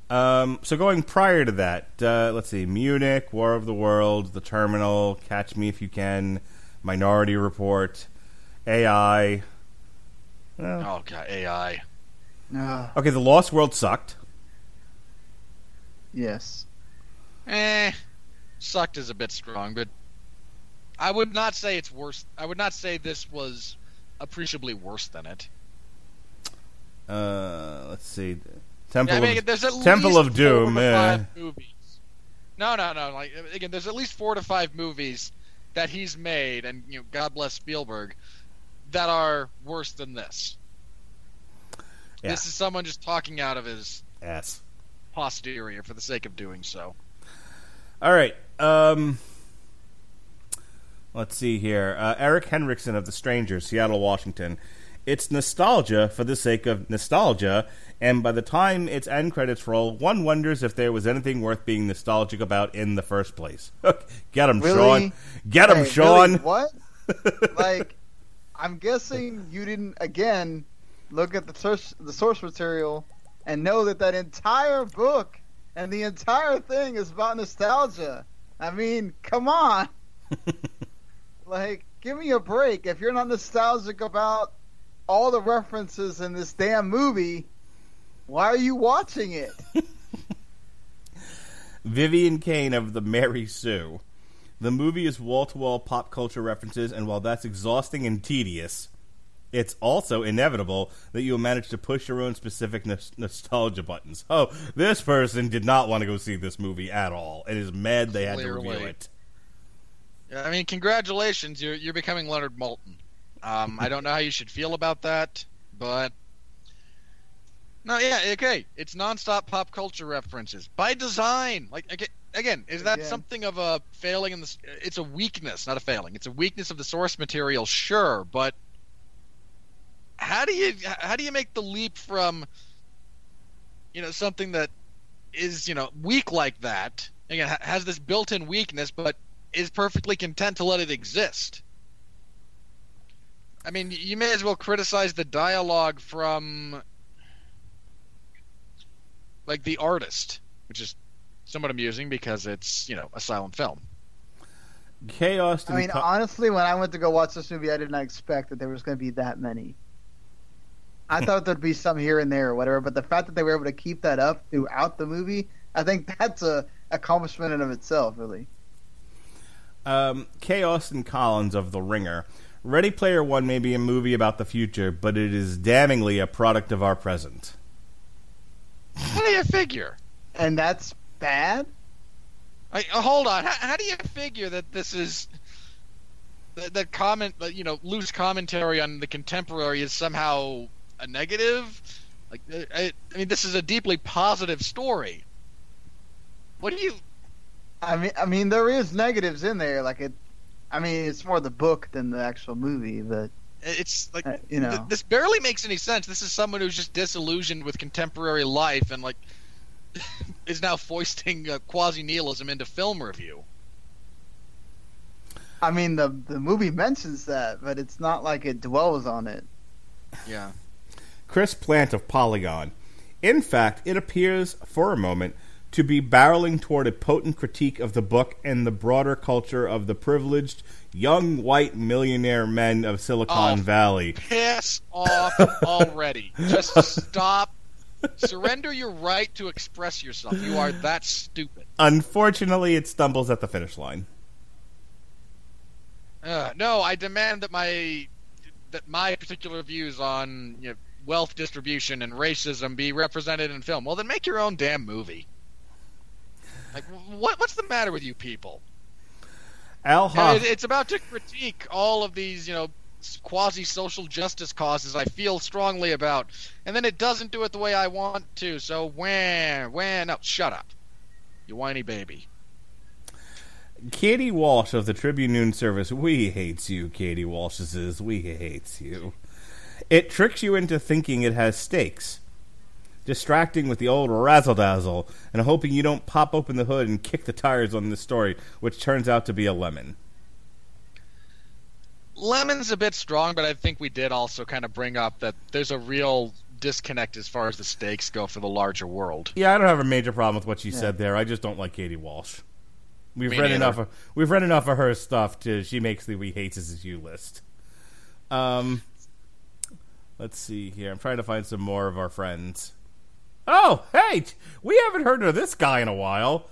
Um, so going prior to that, uh, let's see: Munich, War of the Worlds, The Terminal, Catch Me If You Can, Minority Report, AI. Well, Oh god, AI. Ah, Okay, The Lost World sucked. yes. Eh, sucked is a bit strong, but I would not say it's worse. I would not say this was appreciably worse than it. Uh, let's see: Temple Yeah, I mean, of there's at Temple least of Doom, four to five movies. No, no, no. Like again, there's at least four to five movies that he's made, and you know, God bless Spielberg, that are worse than this. Yeah. This is someone just talking out of his ass. posterior for the sake of doing so. All right. Um, let's see here. Uh, Eric Henriksen of The Strangers, Seattle, Washington. It's nostalgia for the sake of nostalgia, and by the time its end credits roll, one wonders if there was anything worth being nostalgic about in the first place. Get him, Really? Sean. Get him, Hey, Sean. really? What? like, I'm guessing you didn't again look at the source, the source material and know that that entire book and the entire thing is about nostalgia. I mean, come on. like, give me a break. If you're not nostalgic about all the references in this damn movie, why are you watching it? Vivian Kane of the Mary Sue. The movie is wall to wall pop culture references, and while that's exhausting and tedious, it's also inevitable that you'll manage to push your own specific nos- nostalgia buttons. Oh, this person did not want to go see this movie at all and is mad they had to review Clearly. it. I mean, congratulations, you're you're becoming Leonard Maltin. Um, I don't know how you should feel about that, but no, yeah, okay, it's nonstop pop culture references by design. Like aga- again, is that Again. something of a failing in the? It's a weakness, not a failing. It's a weakness of the source material, sure, but how do you how do you make the leap from you know something that is you know weak like that again has this built-in weakness, but is perfectly content to let it exist. I mean, you may as well criticize the dialogue from like the artist, which is somewhat amusing because it's you know a silent film. Chaos. I mean, co- honestly, when I went to go watch this movie, I did not expect that there was going to be that many. I thought there'd be some here and there or whatever, but the fact that they were able to keep that up throughout the movie, I think that's a accomplishment in of itself, really. Um, K. Austin Collins of The Ringer. Ready Player One may be a movie about the future, but it is damningly a product of our present. How do you figure? And that's bad. Like, uh, hold on. How, how do you figure that this is that, that comment, you know, loose commentary on the contemporary is somehow a negative? Like, uh, I, I mean, this is a deeply positive story. What do you? I mean, I mean, there is negatives in there. Like it, I mean, it's more the book than the actual movie, but It's like Uh, you know. th- this barely makes any sense. This is someone who's just disillusioned with contemporary life and like is now foisting uh, quasi nihilism into film review. I mean, the the movie mentions that, but it's not like it dwells on it. Yeah. Chris Plante of Polygon. In fact, it appears, for a moment, to be barreling toward a potent critique of the book and the broader culture of the privileged young white millionaire men of Silicon Oh. Valley. Piss off already. Just stop. Surrender your right to express yourself. You are that stupid. Unfortunately, it stumbles at the finish line. Uh, no, I demand that my that my particular views on you know, wealth distribution and racism be represented in film. Well, then make your own damn movie. Like, what what's the matter with you people? Al Hoff. it- it's about to critique all of these, you know, quasi social justice causes I feel strongly about, and then it doesn't do it the way I want to. So when, when, no, shut up, you whiny baby. Katie Walsh of the Tribune Noon Service. We hates you, Katie Walsh says. We hates you. It tricks you into thinking it has stakes. Distracting with the old razzle dazzle and hoping you don't pop open the hood and kick the tires on this story, which turns out to be a lemon. Lemon's a bit strong, but I think we did also kind of bring up that there's a real disconnect as far as the stakes go for the larger world. Yeah, I don't have a major problem with what you said there. I just don't like Katie Walsh. We've Me read neither. enough. Of, we've read enough of her stuff to she makes the we hates as you list. Um, let's see here. I'm trying to find some more of our friends. Oh, hey, we haven't heard of this guy in a while.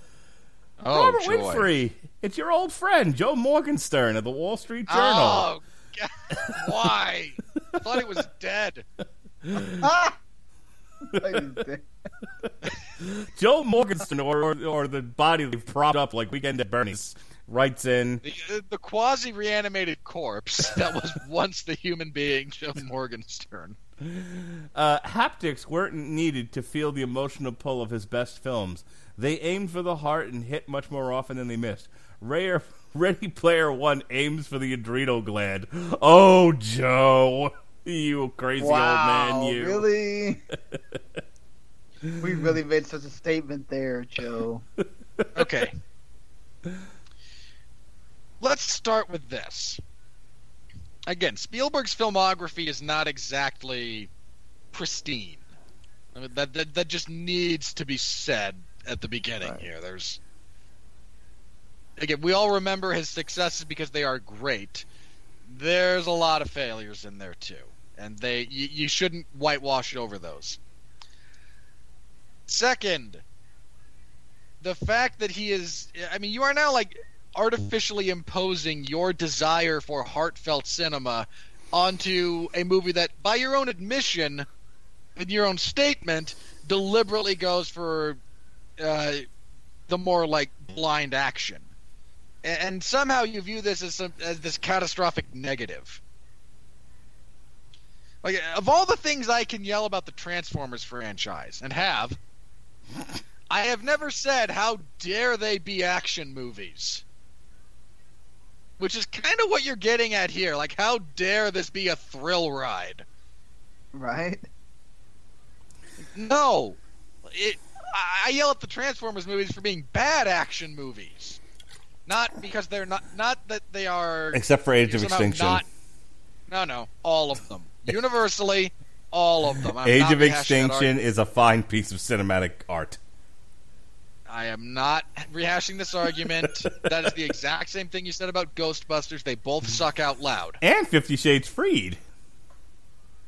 Oh, Robert joy. Winfree. It's your old friend Joe Morgenstern of the Wall Street Journal. Oh, God, why? I thought he was dead. Ah! Joe Morgenstern, or, or or the body they've propped up like Weekend at Bernie's, writes in. The, the quasi reanimated corpse that was once the human being, Joe Morgenstern. Uh, haptics weren't needed to feel the emotional pull of his best films. They aimed for the heart and hit much more often than they missed. Rare, Ready Player One aims for the adrenal gland. Oh, Joe, you crazy wow, old man, you. really? we really made such a statement there, Joe. Okay. Let's start with this. Again, Spielberg's filmography is not exactly pristine. I mean, that, that that just needs to be said at the beginning Right. here. There's again, we all remember his successes because they are great. There's a lot of failures in there too, and they you, you shouldn't whitewash over those. Second, the fact that he is I mean, you are now like artificially imposing your desire for heartfelt cinema onto a movie that by your own admission in your own statement deliberately goes for uh, the more like blind action. And somehow you view this as some, as this catastrophic negative. Like of all the things I can yell about the Transformers franchise and have I have never said how dare they be action movies which is kind of what you're getting at here like how dare this be a thrill ride Right? no, it. I I yell at the Transformers movies for being bad action movies, not because they're not. Not that they are. Except for Age of Extinction. Not, no, no, all of them. Universally, all of them. I'm Age of Extinction is a fine piece of cinematic art. I am not rehashing this argument. that is the exact same thing you said about Ghostbusters. They both suck out loud. And Fifty Shades Freed.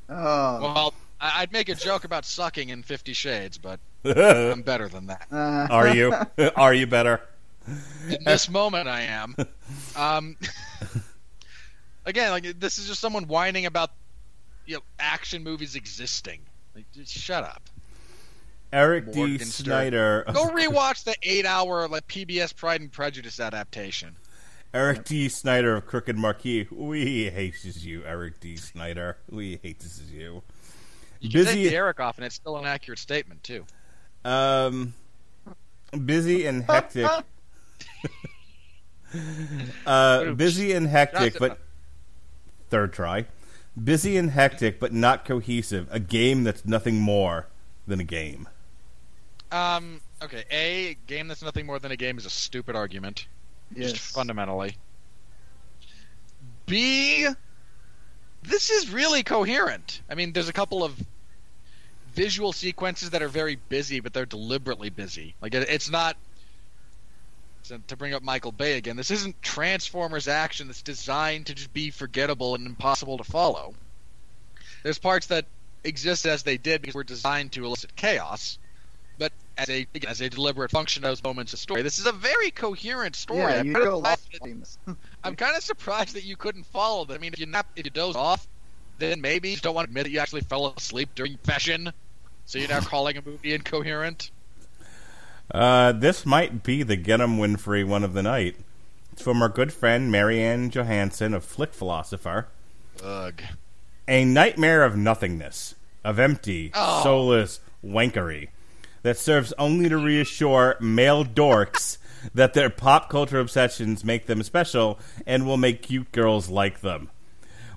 Oh, Well, I- I'd make a joke about sucking in Fifty Shades, but I'm better than that. Uh, Are you? Are you better? In this moment, I am. Um, again, like this is just someone whining about you know action movies existing. Like, just shut up. Eric D. Snyder. Go rewatch the eight-hour like PBS Pride and Prejudice adaptation. Eric D. Snyder of Crooked Marquee. We hates you, Eric D. Snyder. We hates you. You can Busy- take the Eric off, and it's still an accurate statement too. Um, busy and hectic. uh, busy and hectic, but third try. Busy and hectic, but not cohesive. A game that's nothing more than a game. Um. Okay. A game that's nothing more than a game is a stupid argument. yes. Just fundamentally. B. This is really coherent. I mean, there's a couple of visual sequences that are very busy, but they're deliberately busy. Like it, it's not. so To bring up Michael Bay again, this isn't Transformers action that's designed to just be forgettable and impossible to follow. There's parts that exist as they did because we're designed to elicit chaos, but as a again, as a deliberate function of those moments of story, this is a very coherent story. Yeah, I'm you kinda go surprised lost that- I'm kind of surprised that you couldn't follow that. I mean, if you nap, if you doze off, then maybe you don't want to admit that you actually fell asleep during fashion, so you're now calling a movie incoherent. Uh, this might be the Get 'em Winfree one of the night. It's from our good friend MaryAnn Johanson of Flick Filosopher. Ugh. A nightmare of nothingness, of empty, Oh. soulless wankery that serves only to reassure male dorks that their pop culture obsessions make them special and will make cute girls like them.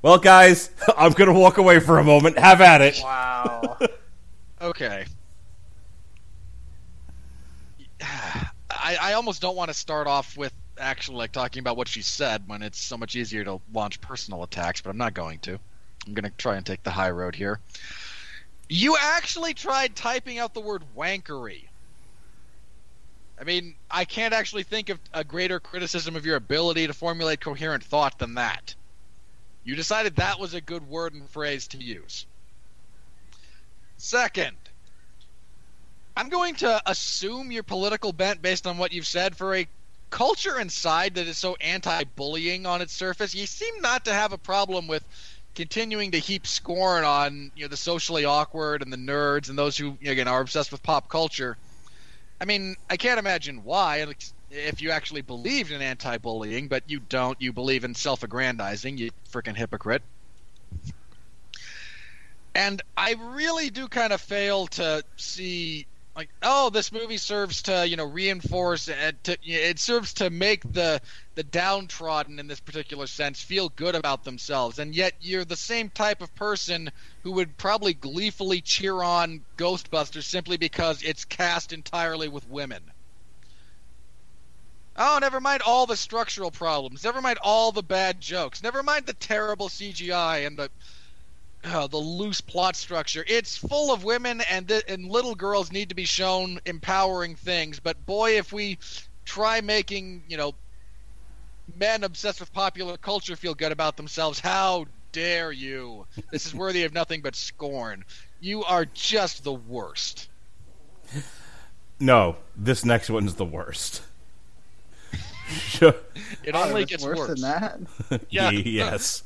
Well, guys, I'm going to walk away for a moment. Have at it. Wow. Okay. I, I almost don't want to start off with actually like talking about what she said when it's so much easier to launch personal attacks, but I'm not going to. I'm going to try and take the high road here. You actually tried typing out the word wankery. I mean, I can't actually think of a greater criticism of your ability to formulate coherent thought than that. You decided that was a good word and phrase to use. Second, I'm going to assume your political bent based on what you've said for a culture inside that is so anti-bullying on its surface. You seem not to have a problem with continuing to heap scorn on you know the socially awkward and the nerds and those who again are obsessed with pop culture. I mean, I can't imagine why if you actually believed in anti-bullying, but you don't. You believe in self-aggrandizing. You freaking hypocrite. And I really do kind of fail to see like oh this movie serves to you know reinforce and to, it serves to make the the downtrodden in this particular sense feel good about themselves. And yet you're the same type of person who would probably gleefully cheer on ghostbusters simply because it's cast entirely with women. Oh never mind all the structural problems. Never mind all the bad jokes. Never mind the terrible cgi and the uh, the loose plot structure. It's full of women and th- and little girls need to be shown empowering things. But boy, if we try making you know men obsessed with popular culture feel good about themselves, how dare you? This is worthy of nothing but scorn. You are just the worst. No, this next one's the worst. Sure. It only it's gets worse worse. than that. Yeah. yes.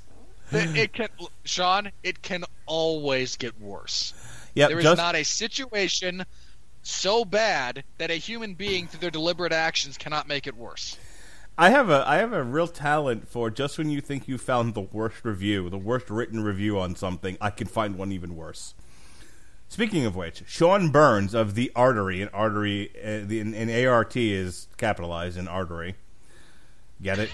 It, it can, Sean. It can always get worse. Yep, There is just, not a situation so bad that a human being, through their deliberate actions, cannot make it worse. I have a I have a real talent for just when you think you found the worst review, the worst written review on something, I can find one even worse. Speaking of which, Sean Burns of the Artery, and Artery, uh, the and, and ART is capitalized in Artery. Get it?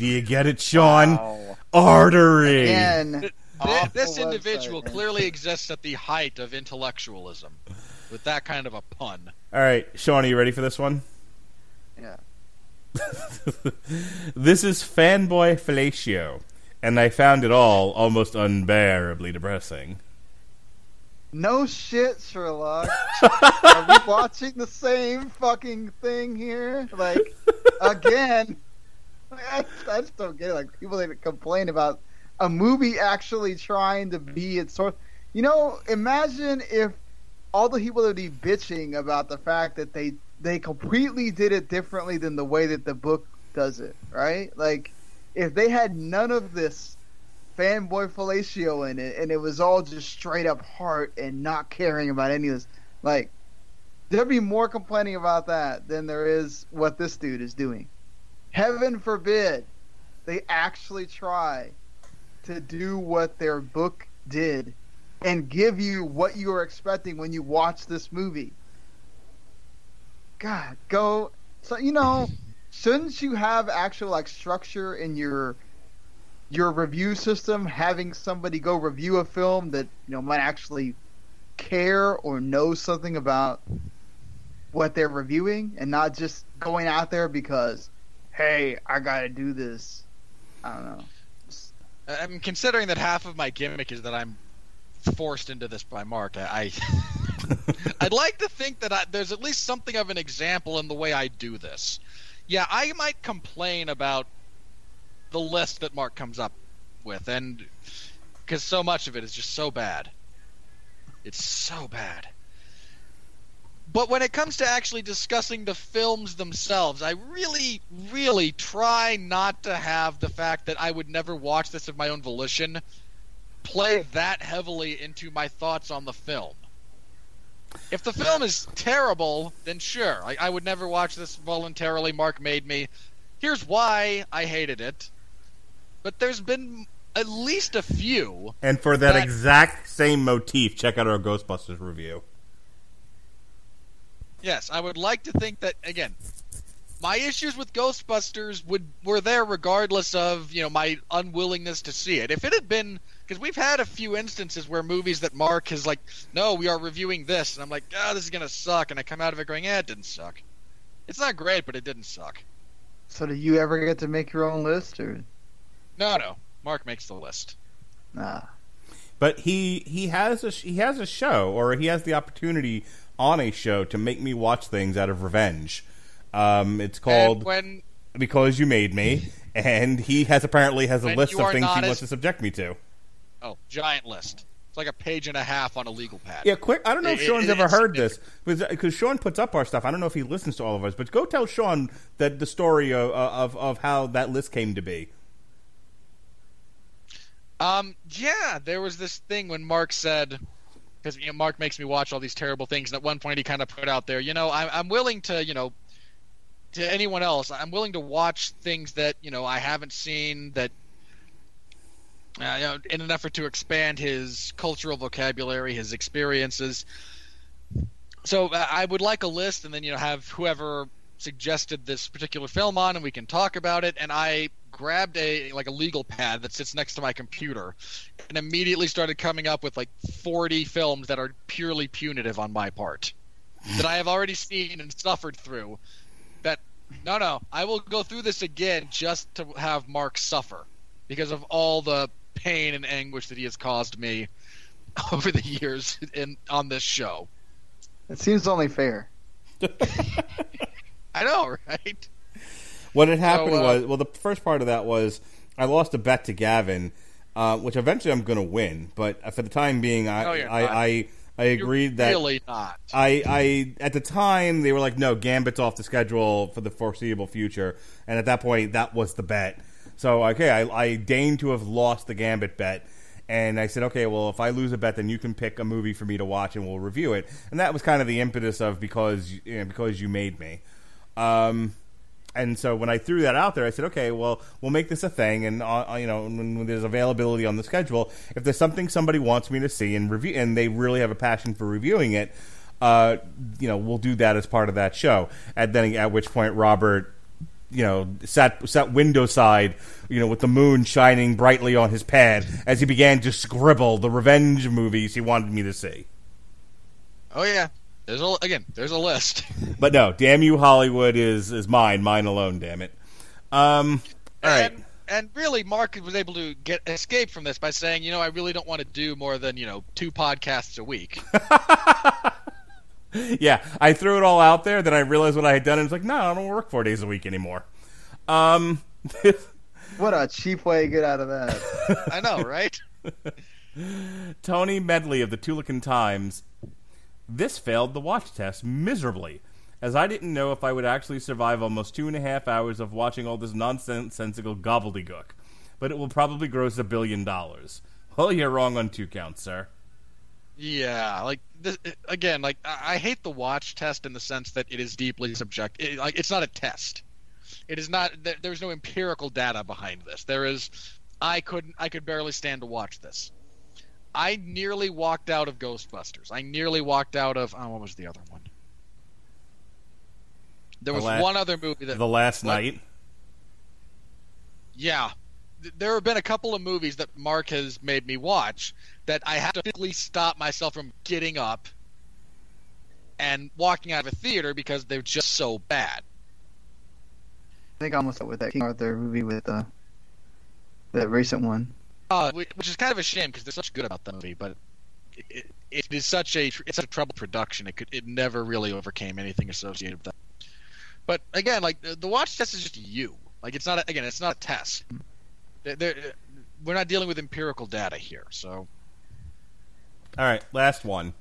Do you get it, Sean? Wow. Artery. Again, Th- this individual website, clearly exists at the height of intellectualism, with that kind of a pun. All right, Sean, are you ready for this one? Yeah. This is fanboy fellatio, and I found it all almost unbearably depressing. No shit, Sherlock. Are we watching the same fucking thing here? Like, again. I, I just don't get it. Like, people that complain about a movie actually trying to be its sort. You know, imagine if all the people would be bitching about the fact that they they completely did it differently than the way that the book does it, right? Like, if they had none of this fanboy fellatio in it, and it was all just straight up heart and not caring about any of this, like, there'd be more complaining about that than there is what this dude is doing. Heaven forbid they actually try to do what their book did and give you what you are expecting when you watch this movie. God, go. So you know, shouldn't you have actual like structure in your your review system? Having somebody go review a film that you know might actually care or know something about what they're reviewing, and not just going out there because, hey, I gotta do this. I don't know. I'm considering that half of my gimmick is that I'm forced into this by Mark, I, I I'd like to think that I, there's at least something of an example in the way I do this. Yeah, I might complain about the list that Mark comes up with, and because so much of it is just so bad. It's so bad. But when it comes to actually discussing the films themselves, I really, really try not to have the fact that I would never watch this of my own volition play that heavily into my thoughts on the film. If the film is terrible, then sure, I, I would never watch this voluntarily. Mark made me. Here's why I hated it. But there's been at least a few. And for that, That- exact same motif, check out our Ghostbusters review. Yes, I would like to think that again. My issues with Ghostbusters would were there regardless of you know my unwillingness to see it. If it had been because we've had a few instances where movies that Mark has like, no, we are reviewing this, and I'm like, oh, this is gonna suck, and I come out of it going, eh, it didn't suck. It's not great, but it didn't suck. So, do you ever get to make your own list, or No, no, Mark makes the list. nah? But he he has a he has a show, or he has the opportunity on a show to make me watch things out of revenge. Um, it's called and when Because You Made Me, and he has apparently has a list of things he not wants to subject me to. oh, giant list. It's like a page and a half on a legal pad. Yeah, quick. I don't know if It- Sean's it- ever heard this because Sean puts up our stuff. I don't know if he listens to all of us, but go tell Sean that the story of of, of how that list came to be. Um, yeah, there was this thing when Mark said, because you know, Mark makes me watch all these terrible things, and at one point he kind of put out there, you know, I'm, I'm willing to, you know, to anyone else, I'm willing to watch things that you know I haven't seen that. Uh, you know, in an effort to expand his cultural vocabulary, his experiences. So uh, I would like a list, and then you know have whoever suggested this particular film on, and we can talk about it. And I grabbed a like a legal pad that sits next to my computer, and immediately started coming up with like 40 films that are purely punitive on my part, that I have already seen and suffered through. That no, no, I will go through this again just to have Mark suffer because of all the pain and anguish that he has caused me over the years in on this show. It seems only fair. I know, right? What had happened uh, was well, the first part of that was I lost a bet to Gavin, uh, which eventually I'm going to win. But for the time being, I No, I. I I agreed that really not. I, I at the time they were like, no, Gambit's off the schedule for the foreseeable future, and at that point that was the bet. So okay, I, I deigned to have lost the Gambit bet, and I said, okay, well if I lose a bet, then you can pick a movie for me to watch and we'll review it. And that was kind of the impetus of because you know, because you made me. Um, and so when I threw that out there, I said, okay, well, we'll make this a thing, and uh, you know, when, when there's availability on the schedule, if there's something somebody wants me to see and review, and they really have a passion for reviewing it, uh, you know, we'll do that as part of that show. And then at which point, Robert, you know, sat sat window side, you know, with the moon shining brightly on his pad as he began to scribble the revenge movies he wanted me to see. Oh yeah, there's a again. There's a list. But no, damn you, Hollywood is is mine, mine alone. Damn it. Um, all right. And, and really, Mark was able to get escape from this by saying, you know, I really don't want to do more than you know two podcasts a week. yeah, I threw it all out there. Then I realized what I had done, and it's like, no, I don't work four days a week anymore. Um, What a cheap way to get out of that. I know, right? Tony Medley of the Tolucan Times. This failed the watch test miserably, as I didn't know if I would actually survive almost two and a half hours of watching all this nonsensical gobbledygook. But it will probably gross a billion dollars. Well, you're wrong on two counts, sir. Yeah, like this, uh, again, like I I hate the watch test in the sense that it is deeply subjective. It, like it's not a test. It is not. there- There's no empirical data behind this. There is. I couldn't. I could barely stand to watch this. I nearly walked out of Ghostbusters. I nearly walked out of. Oh, what was the other one? There The was one other movie that. The last What? night. Yeah. There have been a couple of movies that Mark has made me watch that I have to physically stop myself from getting up and walking out of a theater because they're just so bad. I think I almost with that King Arthur movie with uh, the recent one. Uh, which is kind of a shame because they're such good about the movie, but it, it is such a it's such a troubled production. It could it never really overcame anything associated with that. But again, like the, the watch test is just you. Like it's not a, again, it's not a test. They're, they're- we're not dealing with empirical data here, so All right, last one.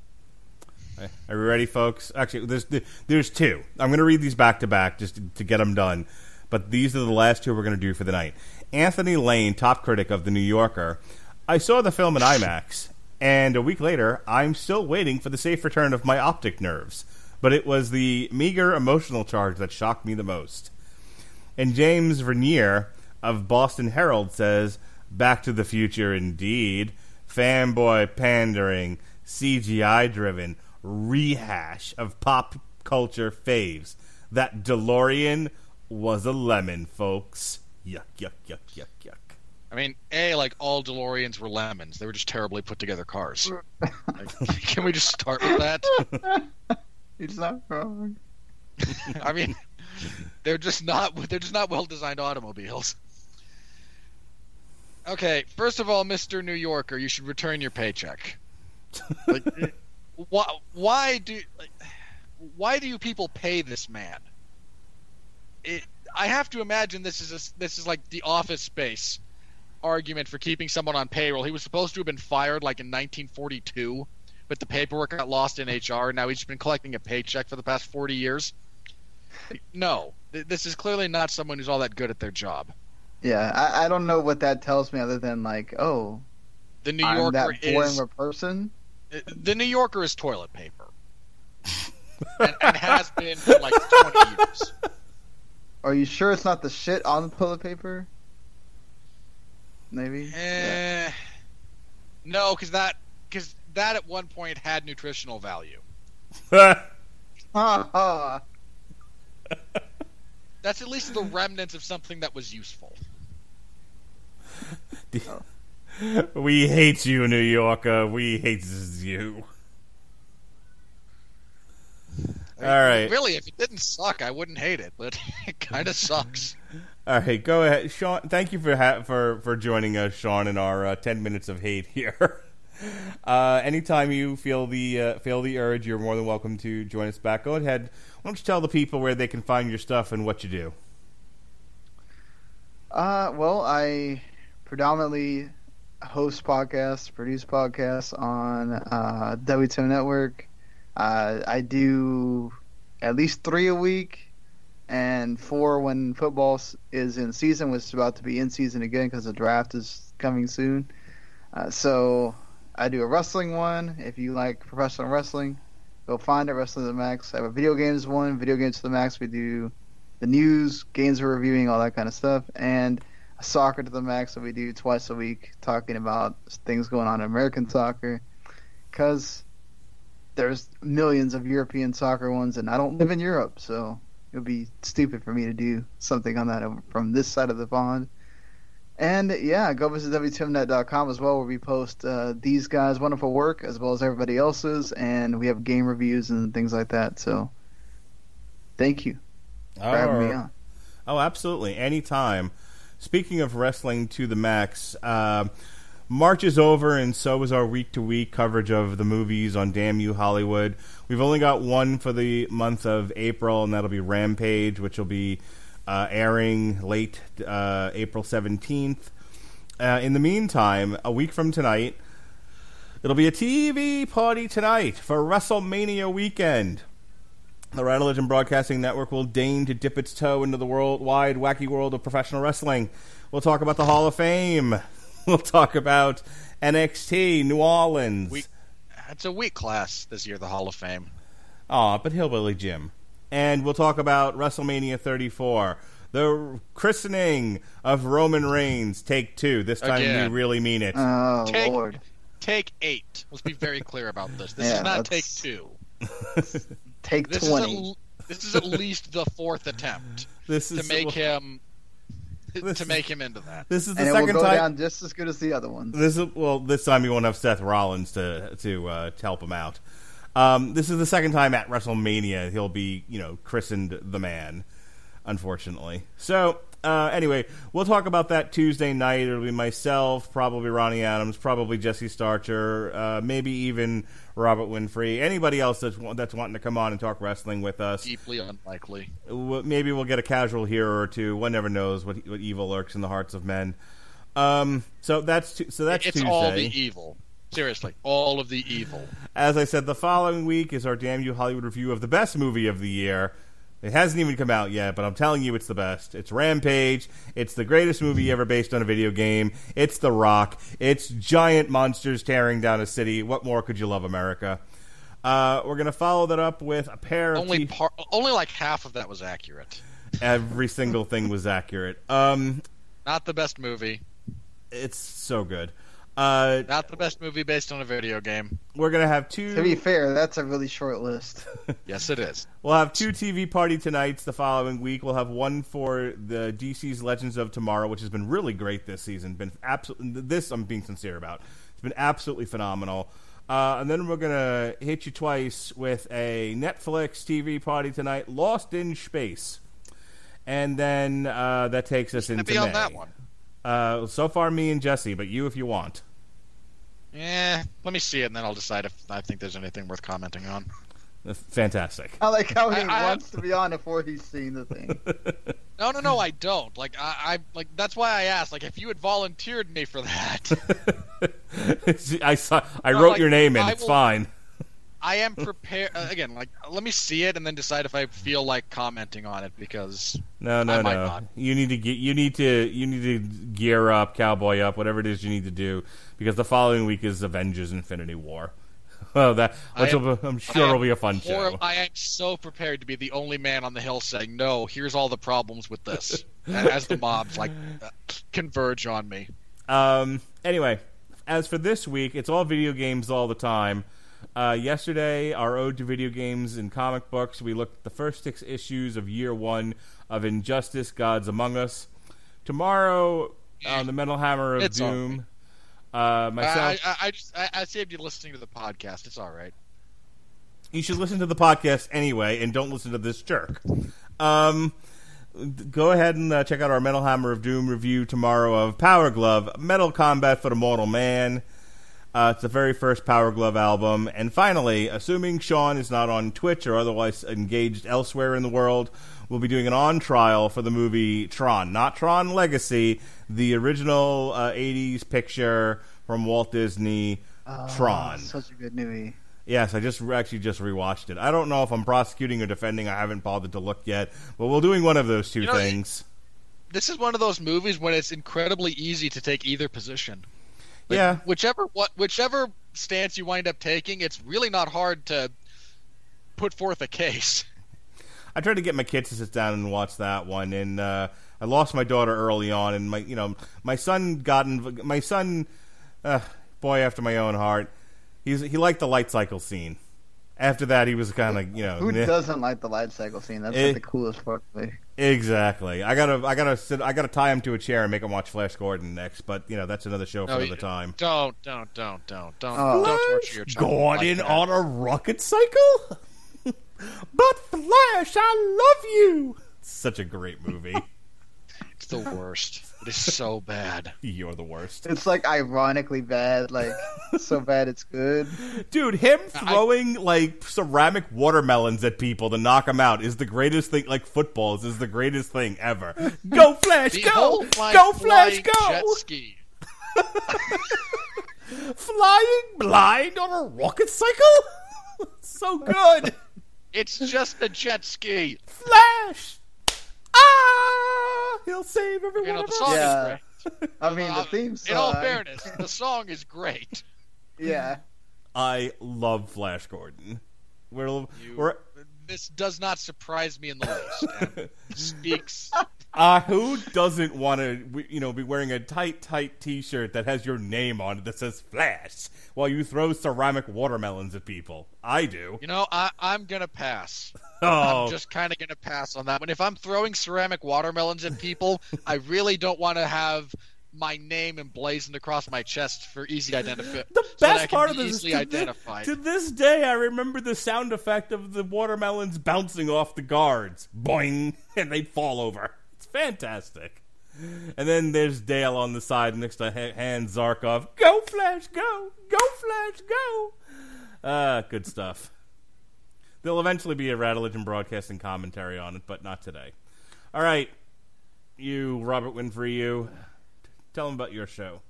Are we ready, folks? Actually, there's there's two. I'm going to read these back to back just to, to get them done. But these are the last two we're going to do for the night. Anthony Lane, top critic of the New Yorker. I saw the film in IMAX, and a week later, I'm still waiting for the safe return of my optic nerves. But it was the meager emotional charge that shocked me the most. And James Verniere of Boston Herald says, Back to the Future indeed. Fanboy pandering, CGI driven, rehash of pop culture faves. That DeLorean was a lemon, folks. Yuck, yuck, yuck, yuck, yuck. I mean, a like all DeLoreans were lemons. They were just terribly put together cars. Like, can we just start with that? It's not wrong. I mean, they're just not they're just not well designed automobiles. Okay, first of all, Mister New Yorker, you should return your paycheck. Like, why why do like, why do you people pay this man? It, I have to imagine this is a, this is like the office space argument for keeping someone on payroll. He was supposed to have been fired like in 1942, but the paperwork got lost in HR. And now he's been collecting a paycheck for the past 40 years. No, th- this is clearly not someone who's all that good at their job. Yeah, I, I don't know what that tells me other than like, oh, The New I'm Yorker that boring is a person. Uh, the New Yorker is toilet paper, and, and has been for like 20 years. Are you sure it's not the shit on the toilet paper? Maybe. Eh, no, because that because that at one point had nutritional value. Ha ha. That's at least the remnants of something that was useful. we hate you, New Yorker. We hate you. All right. Really, if it didn't suck, I wouldn't hate it, but it kind of sucks. All right, go ahead, Sean. Thank you for ha- for for joining us, Sean, in our uh, ten minutes of hate here. uh, anytime you feel the uh, feel the urge, you're more than welcome to join us back. Go ahead. Why don't you tell the people where they can find your stuff and what you do? Uh, well, I predominantly host podcasts, produce podcasts on uh, W2M Network. Uh, I do at least three a week, and four when football is in season, which is about to be in season again because the draft is coming soon. Uh, so I do a wrestling one. If you like professional wrestling, go find it. Wrestling to the Max. I have a video games one. Video games to the Max. We do the news, games we're reviewing, all that kind of stuff, and a soccer to the max that we do twice a week, talking about things going on in American soccer, because there's millions of European soccer ones, and I don't live in Europe, so it would be stupid for me to do something on that from this side of the pond. And yeah, go visit W2MNet.com as well, where we post uh, these guys' wonderful work as well as everybody else's, and we have game reviews and things like that. So, thank you for having me on. Oh, absolutely. Anytime. Speaking of wrestling to the max, uh, March is over, and so is our week to week coverage of the movies on Damn You Hollywood. We've only got one for the month of April, and that'll be Rampage, which will be uh, airing late uh, April 17th. Uh, in the meantime, a week from tonight, It'll be a TV party tonight for WrestleMania weekend. The Radulich Broadcasting Network will deign to dip its toe into the worldwide wacky world of professional wrestling. We'll talk about the Hall of Fame. We'll talk about NXT, New Orleans. We- It's a weak class this year, the Hall of Fame. Aw, but Hillbilly Jim. And we'll talk about WrestleMania 34, the christening of Roman Reigns, take two. This time Again. we really mean it. Oh Take- Lord, Take eight. Let's be very clear about this. This Yeah, is not take let's- two. take This is, twenty. at, this is at least the fourth attempt this is to is make him This to make him into that. This is the and it will second go time. down just as good as the other ones. This is well. This time you won't have Seth Rollins to to, uh, to help him out. Um, this is the second time at WrestleMania he'll be you know christened the man. Unfortunately, so uh, anyway, we'll talk about that Tuesday night. It'll be myself, probably Ronnie Adams, probably Jesse Starcher, uh, maybe even Robert Winfree. Anybody else that's that's wanting to come on and talk wrestling with us. Deeply unlikely. Maybe we'll get a casual hero or two. One never knows what what evil lurks in the hearts of men. Um, so that's tu- so that's it's Tuesday. all the evil. Seriously, all of the evil. As I said, the following week is our Damn You Hollywood review of the best movie of the year. It hasn't even come out yet, but I'm telling you it's the best. It's Rampage. It's the greatest movie ever based on a video game. It's The Rock. It's giant monsters tearing down a city. What more could you love, America? Uh, we're going to follow that up with a pair of Only T- par- only like half of that was accurate. every single thing was accurate. Um, Not the best movie. it's so good. Uh, Not the best movie based on a video game. we're going to have two To be fair, that's a really short list. Yes, it is. We'll have two TV party tonights the following week. We'll have one for the DC's Legends of Tomorrow, which has been really great this season. Been absolutely this I'm being sincere about. It's been absolutely phenomenal. Uh, and then we're gonna hit you twice with a Netflix TV party tonight, Lost in Space, and then uh, that takes us Gonna into be on May. that one. Uh, so far, me and Jesse, but you if you want. Eh, let me see it, and then I'll decide if I think there's anything worth commenting on. Fantastic. I like how he I- I- wants to be on before he's seen the thing. No, no, no, I don't. Like, I, I like that's why I asked. Like, if you had volunteered me for that, I saw. I No, wrote like, your name in. I It's will- fine. I am prepared. Uh, again, like, let me see it, and then decide if I feel like commenting on it because No, no, I might no. not. You need to get. You need to. You need to gear up, cowboy up, whatever it is you need to do, because the following week is Avengers: Infinity War. Oh, that which will, be- I'm sure will be a fun show. I am so prepared to be the only man on the hill saying, "No, here's all the problems with this," as the mobs like uh, converge on me. Um. Anyway, as for this week, it's all video games all the time. Uh, yesterday, our ode to video games and comic books, we looked at the first six issues of year one of Injustice: Gods Among Us. Tomorrow, on the Metal Hammer of It's Doom. Uh, myself, I, I, I just I, I saved you listening to the podcast. It's all right. you should listen to the podcast anyway, and don't listen to this jerk. Um, go ahead and uh, check out our Metal Hammer of Doom review tomorrow of Power Glove Metal Combat for the Mortal Man. Uh, it's the very first Power Glove album. And finally, assuming Sean is not on Twitch or otherwise engaged elsewhere in the world, we'll be doing an on trial for the movie Tron. Not Tron Legacy, the original uh, 80s picture from Walt Disney, Tron. Such a good movie. Yes, I just actually just rewatched it. I don't know if I'm prosecuting or defending. I haven't bothered to look yet, but we're doing one of those two You know, things. This is one of those movies when it's incredibly easy to take either position. Like, Yeah. Whichever what whichever stance you wind up taking, it's really not hard to put forth a case. I tried to get my kids to sit down and watch that one, and uh, I lost my daughter early on, and my you know my son got in, my son, uh, boy after my own heart. He's he liked the light cycle scene. After that, he was kind of you know Who doesn't like the light cycle scene? That's Eh. like the coolest part of it. Exactly. I gotta I gotta sit I gotta tie him to a chair and make him watch Flash Gordon next. But you know that's another show for No, another you- time. Don't, don't, don't, don't, don't, Oh. don't torture your child. Gordon like on a rocket cycle? but Flash, I love you. Such a great movie. It's the worst. It is so bad. You're the worst. It's like ironically bad, like so bad it's good. Dude, him throwing like ceramic watermelons at people to knock them out is the greatest thing. Like footballs is the greatest thing ever. Go Flash, The go, whole go Flash, flying Jet go. ski. Flying blind on a rocket cycle? so good. It's just a jet ski. Flash! Ah! He'll save everyone. You know, the of us. song Yeah. is great. I mean, the Uh, theme In all fairness, the song is great. Yeah. I love Flash Gordon. We're, You- we're This does not surprise me in the least. Speaks. Uh, who doesn't want to, you know, be wearing a tight, tight T-shirt that has your name on it that says Flash while you throw ceramic watermelons at people? I do. You know, I, I'm gonna pass. Oh, I'm just kind of gonna pass on that one. If I'm throwing ceramic watermelons at people, I really don't want to have my name emblazoned across my chest for easy identification. the so best can part of this is to, identified. to this day, I remember the sound effect of the watermelons bouncing off the guards, boing, and they'd fall over. Fantastic. And then there's Dale on the side next to Ha- Han Zarkov. Go Flash, go, go Flash, go. Ah, good stuff. There'll eventually be a Radulich broadcasting commentary on it, but not today. All right, you Robert Winfree, you tell them about your show.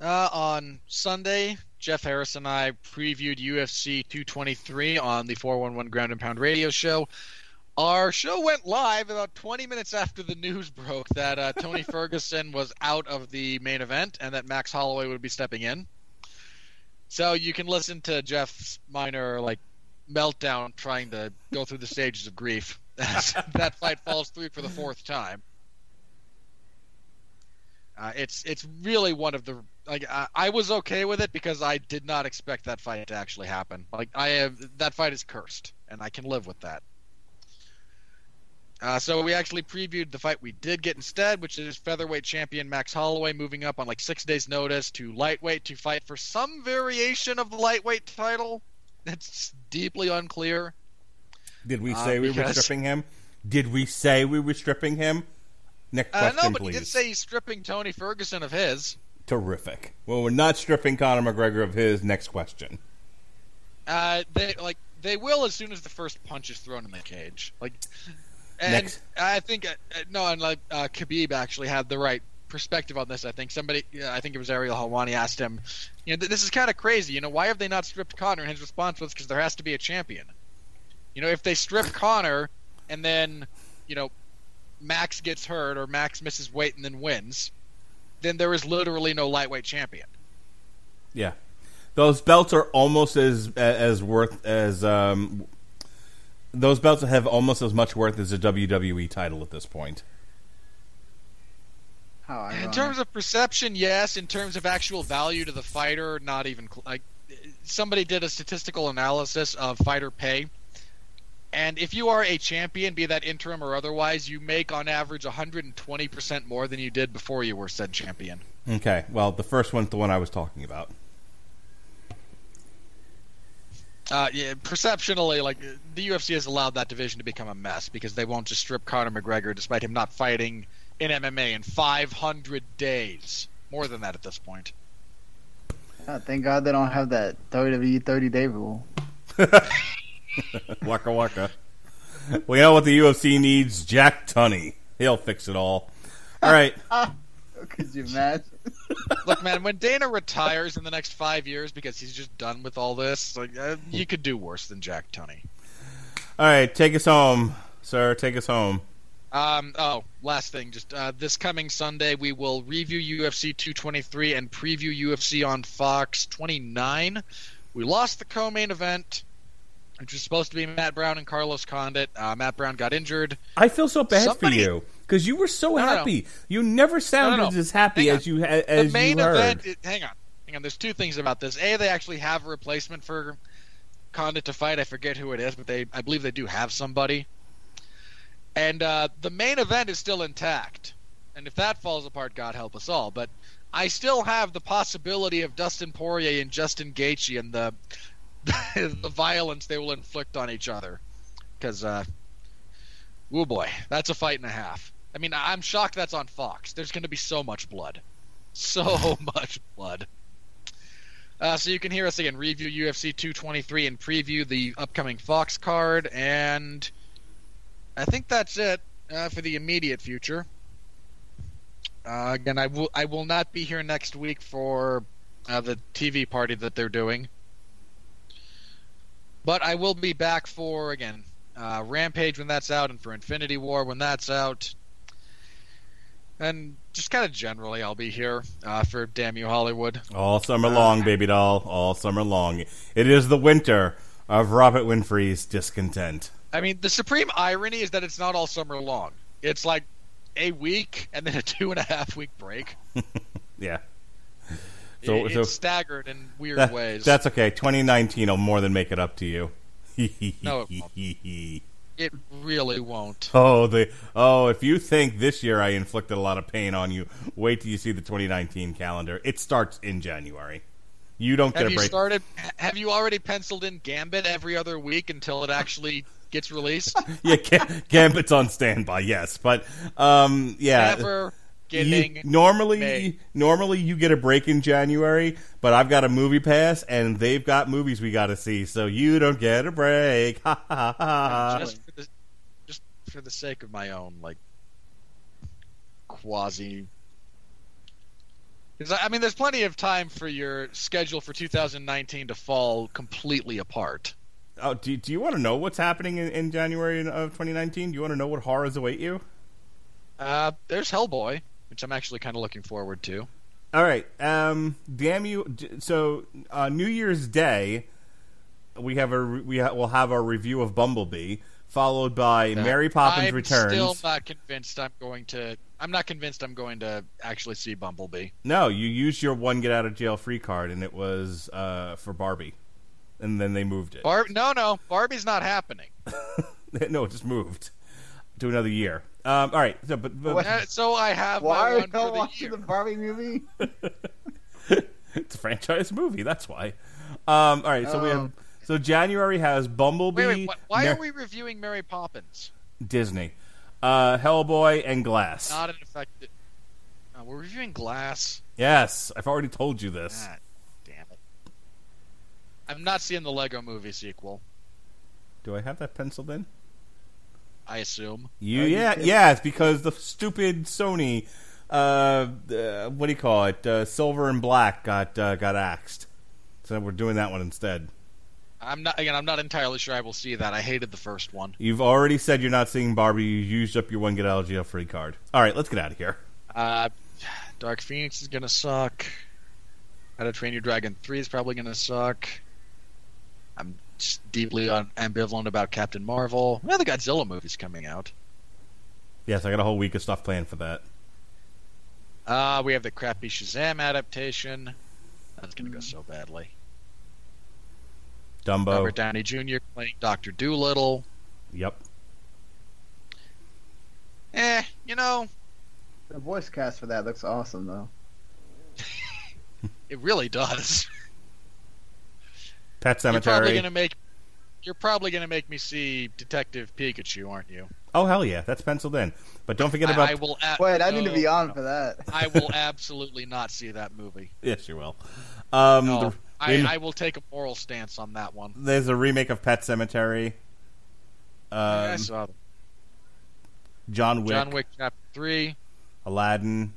Uh, on Sunday, Jeff Harris and I previewed UFC 223 on the 411 Ground and Pound radio show. Our show went live about 20 minutes after the news broke that uh, Tony Ferguson was out of the main event and that Max Holloway would be stepping in. So you can listen to Jeff's minor like meltdown trying to go through the stages of grief as that fight falls through for the fourth time. Uh, it's it's really one of the like I, I was okay with it because I did not expect that fight to actually happen. Like I have that fight is cursed, and I can live with that. Uh, so we actually previewed the fight we did get instead, which is featherweight champion Max Holloway moving up on like six days' notice to lightweight to fight for some variation of the lightweight title. It's deeply unclear. Did we Uh, say we were stripping him? Did we say we were stripping him? Next Uh, question, no, but please. did say he's stripping Tony Ferguson of his. Terrific. Well, we're not stripping Conor McGregor of his. Next question. Uh, they like they will as soon as the first punch is thrown in the cage. Like, and Next. I think uh, uh, no, and like uh, Khabib actually had the right perspective on this. I think somebody, I think it was Ariel Helwani, asked him, you know, th- this is kind of crazy. You know, why have they not stripped Conor? And his response was because there has to be a champion. You know, if they strip Conor and then, you know, Max gets hurt or Max misses weight and then wins, then there is literally no lightweight champion. Yeah, those belts are almost as as worth as um, those belts have almost as much worth as a WWE title at this point. How In terms of perception, yes. In terms of actual value to the fighter, not even cl- like somebody did a statistical analysis of fighter pay, and if you are a champion, be that interim or otherwise, you make on average 120 percent more than you did before you were said champion. Okay, well, the first one's the one I was talking about. Uh, yeah, perceptionally, like the UFC has allowed that division to become a mess because they won't just strip Conor McGregor despite him not fighting in MMA in 500 days, more than that at this point. Oh, thank God they don't have that WWE 30 day rule. waka waka. Well, you know what the UFC needs? Jack Tunney. He'll fix it all. All right. Could you imagine? Look, man, when Dana retires in the next five years because he's just done with all this, like uh, you could do worse than Jack Tunney. All right, take us home, sir. Take us home. Um, oh, last thing, just uh, this coming Sunday we will review UFC 223 and preview UFC on Fox 29. We lost the co-main event, which was supposed to be Matt Brown and Carlos Condit. Uh, Matt Brown got injured. I feel so bad Somebody- for you because you were so No, no, no. happy. You never sounded no. as happy as you as the main you heard. event. Hang on, hang on. There's two things about this. A, they actually have a replacement for Condit to fight. I forget who it is, but they, I believe they do have somebody. And uh, the main event is still intact. And if that falls apart, God help us all. But I still have the possibility of Dustin Poirier and Justin Gaethje and the the violence they will inflict on each other. Because, uh, oh boy, that's a fight and a half. I mean, I'm shocked that's on Fox. There's going to be so much blood. So much blood. Uh, so you can hear us again review UFC 223 and preview the upcoming Fox card, and I think that's it uh, for the immediate future. Uh, again, I will I will not be here next week for uh, the TV party that they're doing. But I will be back for again uh, Rampage when that's out, and for Infinity War when that's out, and just kind of generally, I'll be here uh, for Damn You Hollywood. All summer long, baby doll. All summer long. It is the winter of Robert Winfree's discontent. I mean, the supreme irony is that it's not all summer long. It's like a week and then a two and a half week break. Yeah. So, So- it's staggered in weird That- ways. That's okay. 2019 will more than make it up to you. No, it really won't. Oh, the oh! If you think this year I inflicted a lot of pain on you, wait till you see the 2019 calendar. It starts in January. You don't get Have a you break. started? Have you already penciled in Gambit every other week until it actually gets released? yeah, Gambit's on standby. Yes, but um, yeah. Never You- normally, made. normally you get a break in January, but I've got a movie pass, and they've got movies we got to see, so you don't get a break. Just for the just for the sake of my own like quasi. Because I mean, there's plenty of time for your schedule for 2019 to fall completely apart. Oh, do, do you want to know what's happening in, in January of 2019? Do you want to know what horrors await you? Uh, there's Hellboy, which I'm actually kind of looking forward to. All right. Um, damn you! So uh, New Year's Day, we have a re- we ha- will have our review of Bumblebee, followed by Mary Poppins I'm Returns. still not convinced I'm going to. I'm not convinced I'm going to actually see Bumblebee. No, you used your one get out of jail free card, and it was uh, for Barbie, and then they moved it. Barb, no, no, Barbie's not happening. no, it just moved to another year. Um, all right. So, but, but Uh, so I have Why are y'all the watching the Barbie movie? it's a franchise movie. That's why. Um, all right. So we have. Um, So January has Bumblebee. Wait, wait, wh- why Mer- are we reviewing Mary Poppins? Disney, uh, Hellboy, and Glass? Not an effective. Uh, we're reviewing Glass. yes, I've already told you this. Ah, damn it. I'm not seeing the Lego movie sequel, Do I have that penciled in? I assume. You, you yeah, yeah. It's because the stupid Sony, uh, uh, what do you call it? Uh, Silver and Black got uh, got axed. So we're doing that one instead. I'm not again. I'm not entirely sure I will see that. I hated the first one. You've already said you're not seeing Barbie. You used up your one get out of jail free card. All right, let's get out of here. Uh, Dark Phoenix is gonna suck. How to Train Your Dragon Three is probably gonna suck. I'm just deeply un- ambivalent about Captain Marvel. Well, the Godzilla movie's coming out. Yes, I got a whole week of stuff planned for that. Uh, we have the crappy Shazam adaptation. That's gonna go so badly. Dumbo. Robert Downey Jr. playing Doctor Dolittle. Yep. Eh, you know, The voice cast for that looks awesome, though. it really does. Pet Sematary. You're probably gonna make. You're probably gonna make me see Detective Pikachu, aren't you? Oh hell yeah, that's penciled in. But don't forget about. I will. A- Wait, I need to be on no. for that. I will absolutely not see that movie. Yes, you will. Um, No, the- I, the- I will take a moral stance on that one. there's a remake of Pet Sematary. I Um, saw that. John Wick, John Wick Chapter Three. Aladdin.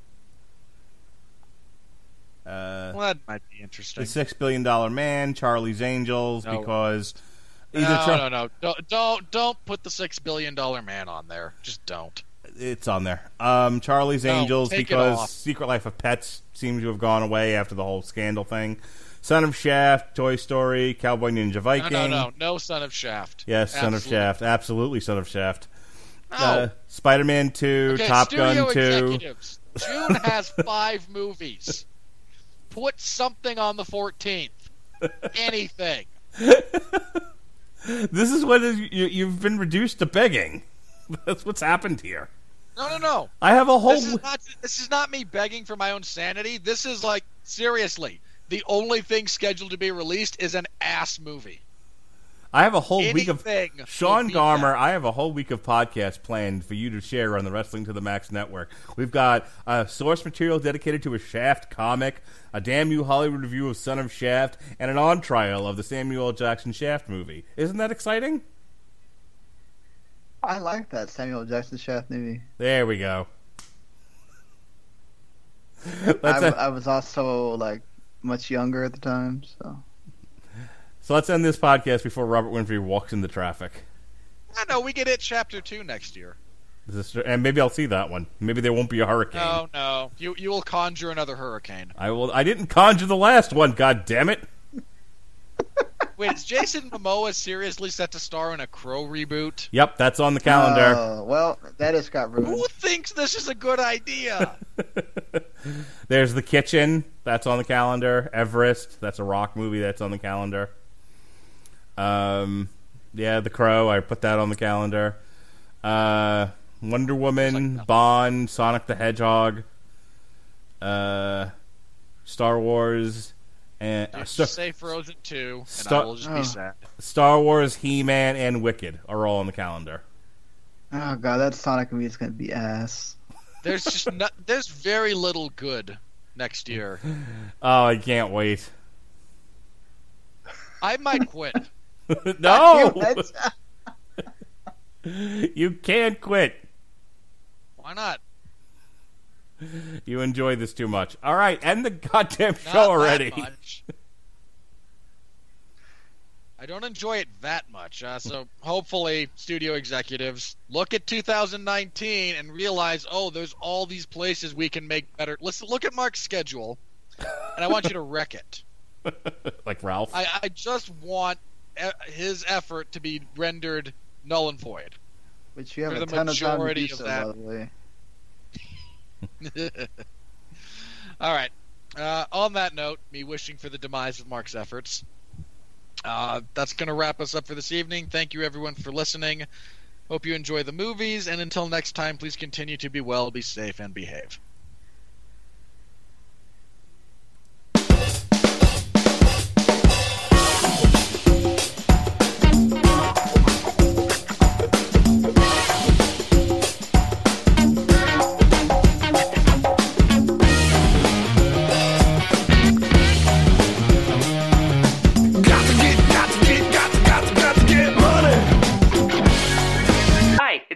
Uh, Well, that might be interesting. the Six Billion Dollar Man, Charlie's Angels, No. because no, Char- no, no, don't, don't, don't put the six billion dollar man on there. Just don't. it's on there. Um, Charlie's No, Angels, because. Secret Life of Pets seems to have gone away after the whole scandal thing. Son of Shaft, Toy Story, Cowboy Ninja Viking. no, no, no. no Son of Shaft. Yes, Son of Shaft, absolutely Son of Shaft. No. Uh, Spider-Man Two, okay, Top Gun Two. executives. June has five movies. Put something on the 14th. Anything. This is what is, you, you've been reduced to begging. That's what's happened here. No, no, no. I have a whole. This is not. This is not me begging for my own sanity. This is like seriously. The only thing scheduled to be released is an ass movie. I have a whole week of Anything Sean beat Garmer. that. I have a whole week of podcasts planned for you to share on the Wrestling to the Max network. We've got uh, source material dedicated to a Shaft comic, a damn you Hollywood review of Son of Shaft, and an on trial of the Samuel Jackson Shaft movie. Isn't that exciting? I like that Samuel Jackson Shaft movie. There we go. I, uh, I was also like much younger at the time. So So let's end this podcast before Robert Winfree walks into traffic. I know we get it chapter two next year. This is- and maybe I'll see that one. Maybe there won't be a hurricane. No, no, you you will conjure another hurricane. I will. I didn't conjure the last one. God damn it! Wait, is Jason Momoa seriously set to star in a Crow reboot? Yep, that's on the calendar. Uh, well, that has got ruined. Who thinks this is a good idea? There's the kitchen. That's on the calendar. Everest. That's a rock movie. That's on the calendar. Um, yeah, The Crow. I put that on the calendar. Uh, Wonder Woman, Bond, Sonic the Hedgehog, uh, Star Wars, and uh, Star, say Frozen two, and Star- I will just Oh. be sad. Star Wars, He Man, and Wicked are all on the calendar. Oh god, that Sonic movie is gonna be ass. There's just no, there's very little good next year. Oh, I can't wait. I might quit. no, you can't quit. Why not? You enjoy this too much. All right, end the goddamn Not show that already. I don't enjoy it that much. Uh, so hopefully, studio executives look at 2019 and realize, oh, there's all these places we can make better. Listen, look at Mark's schedule, and I want you to wreck it. like Ralph. I, I just want his effort to be rendered null and void. Which you have For a ton of time to do of so, that. by the way. All right. Uh, on that note, me wishing for the demise of Mark's efforts. Uh, that's going to wrap us up for this evening. Thank you, everyone, for listening. Hope you enjoy the movies, and until next time, please continue to be well, be safe, and behave.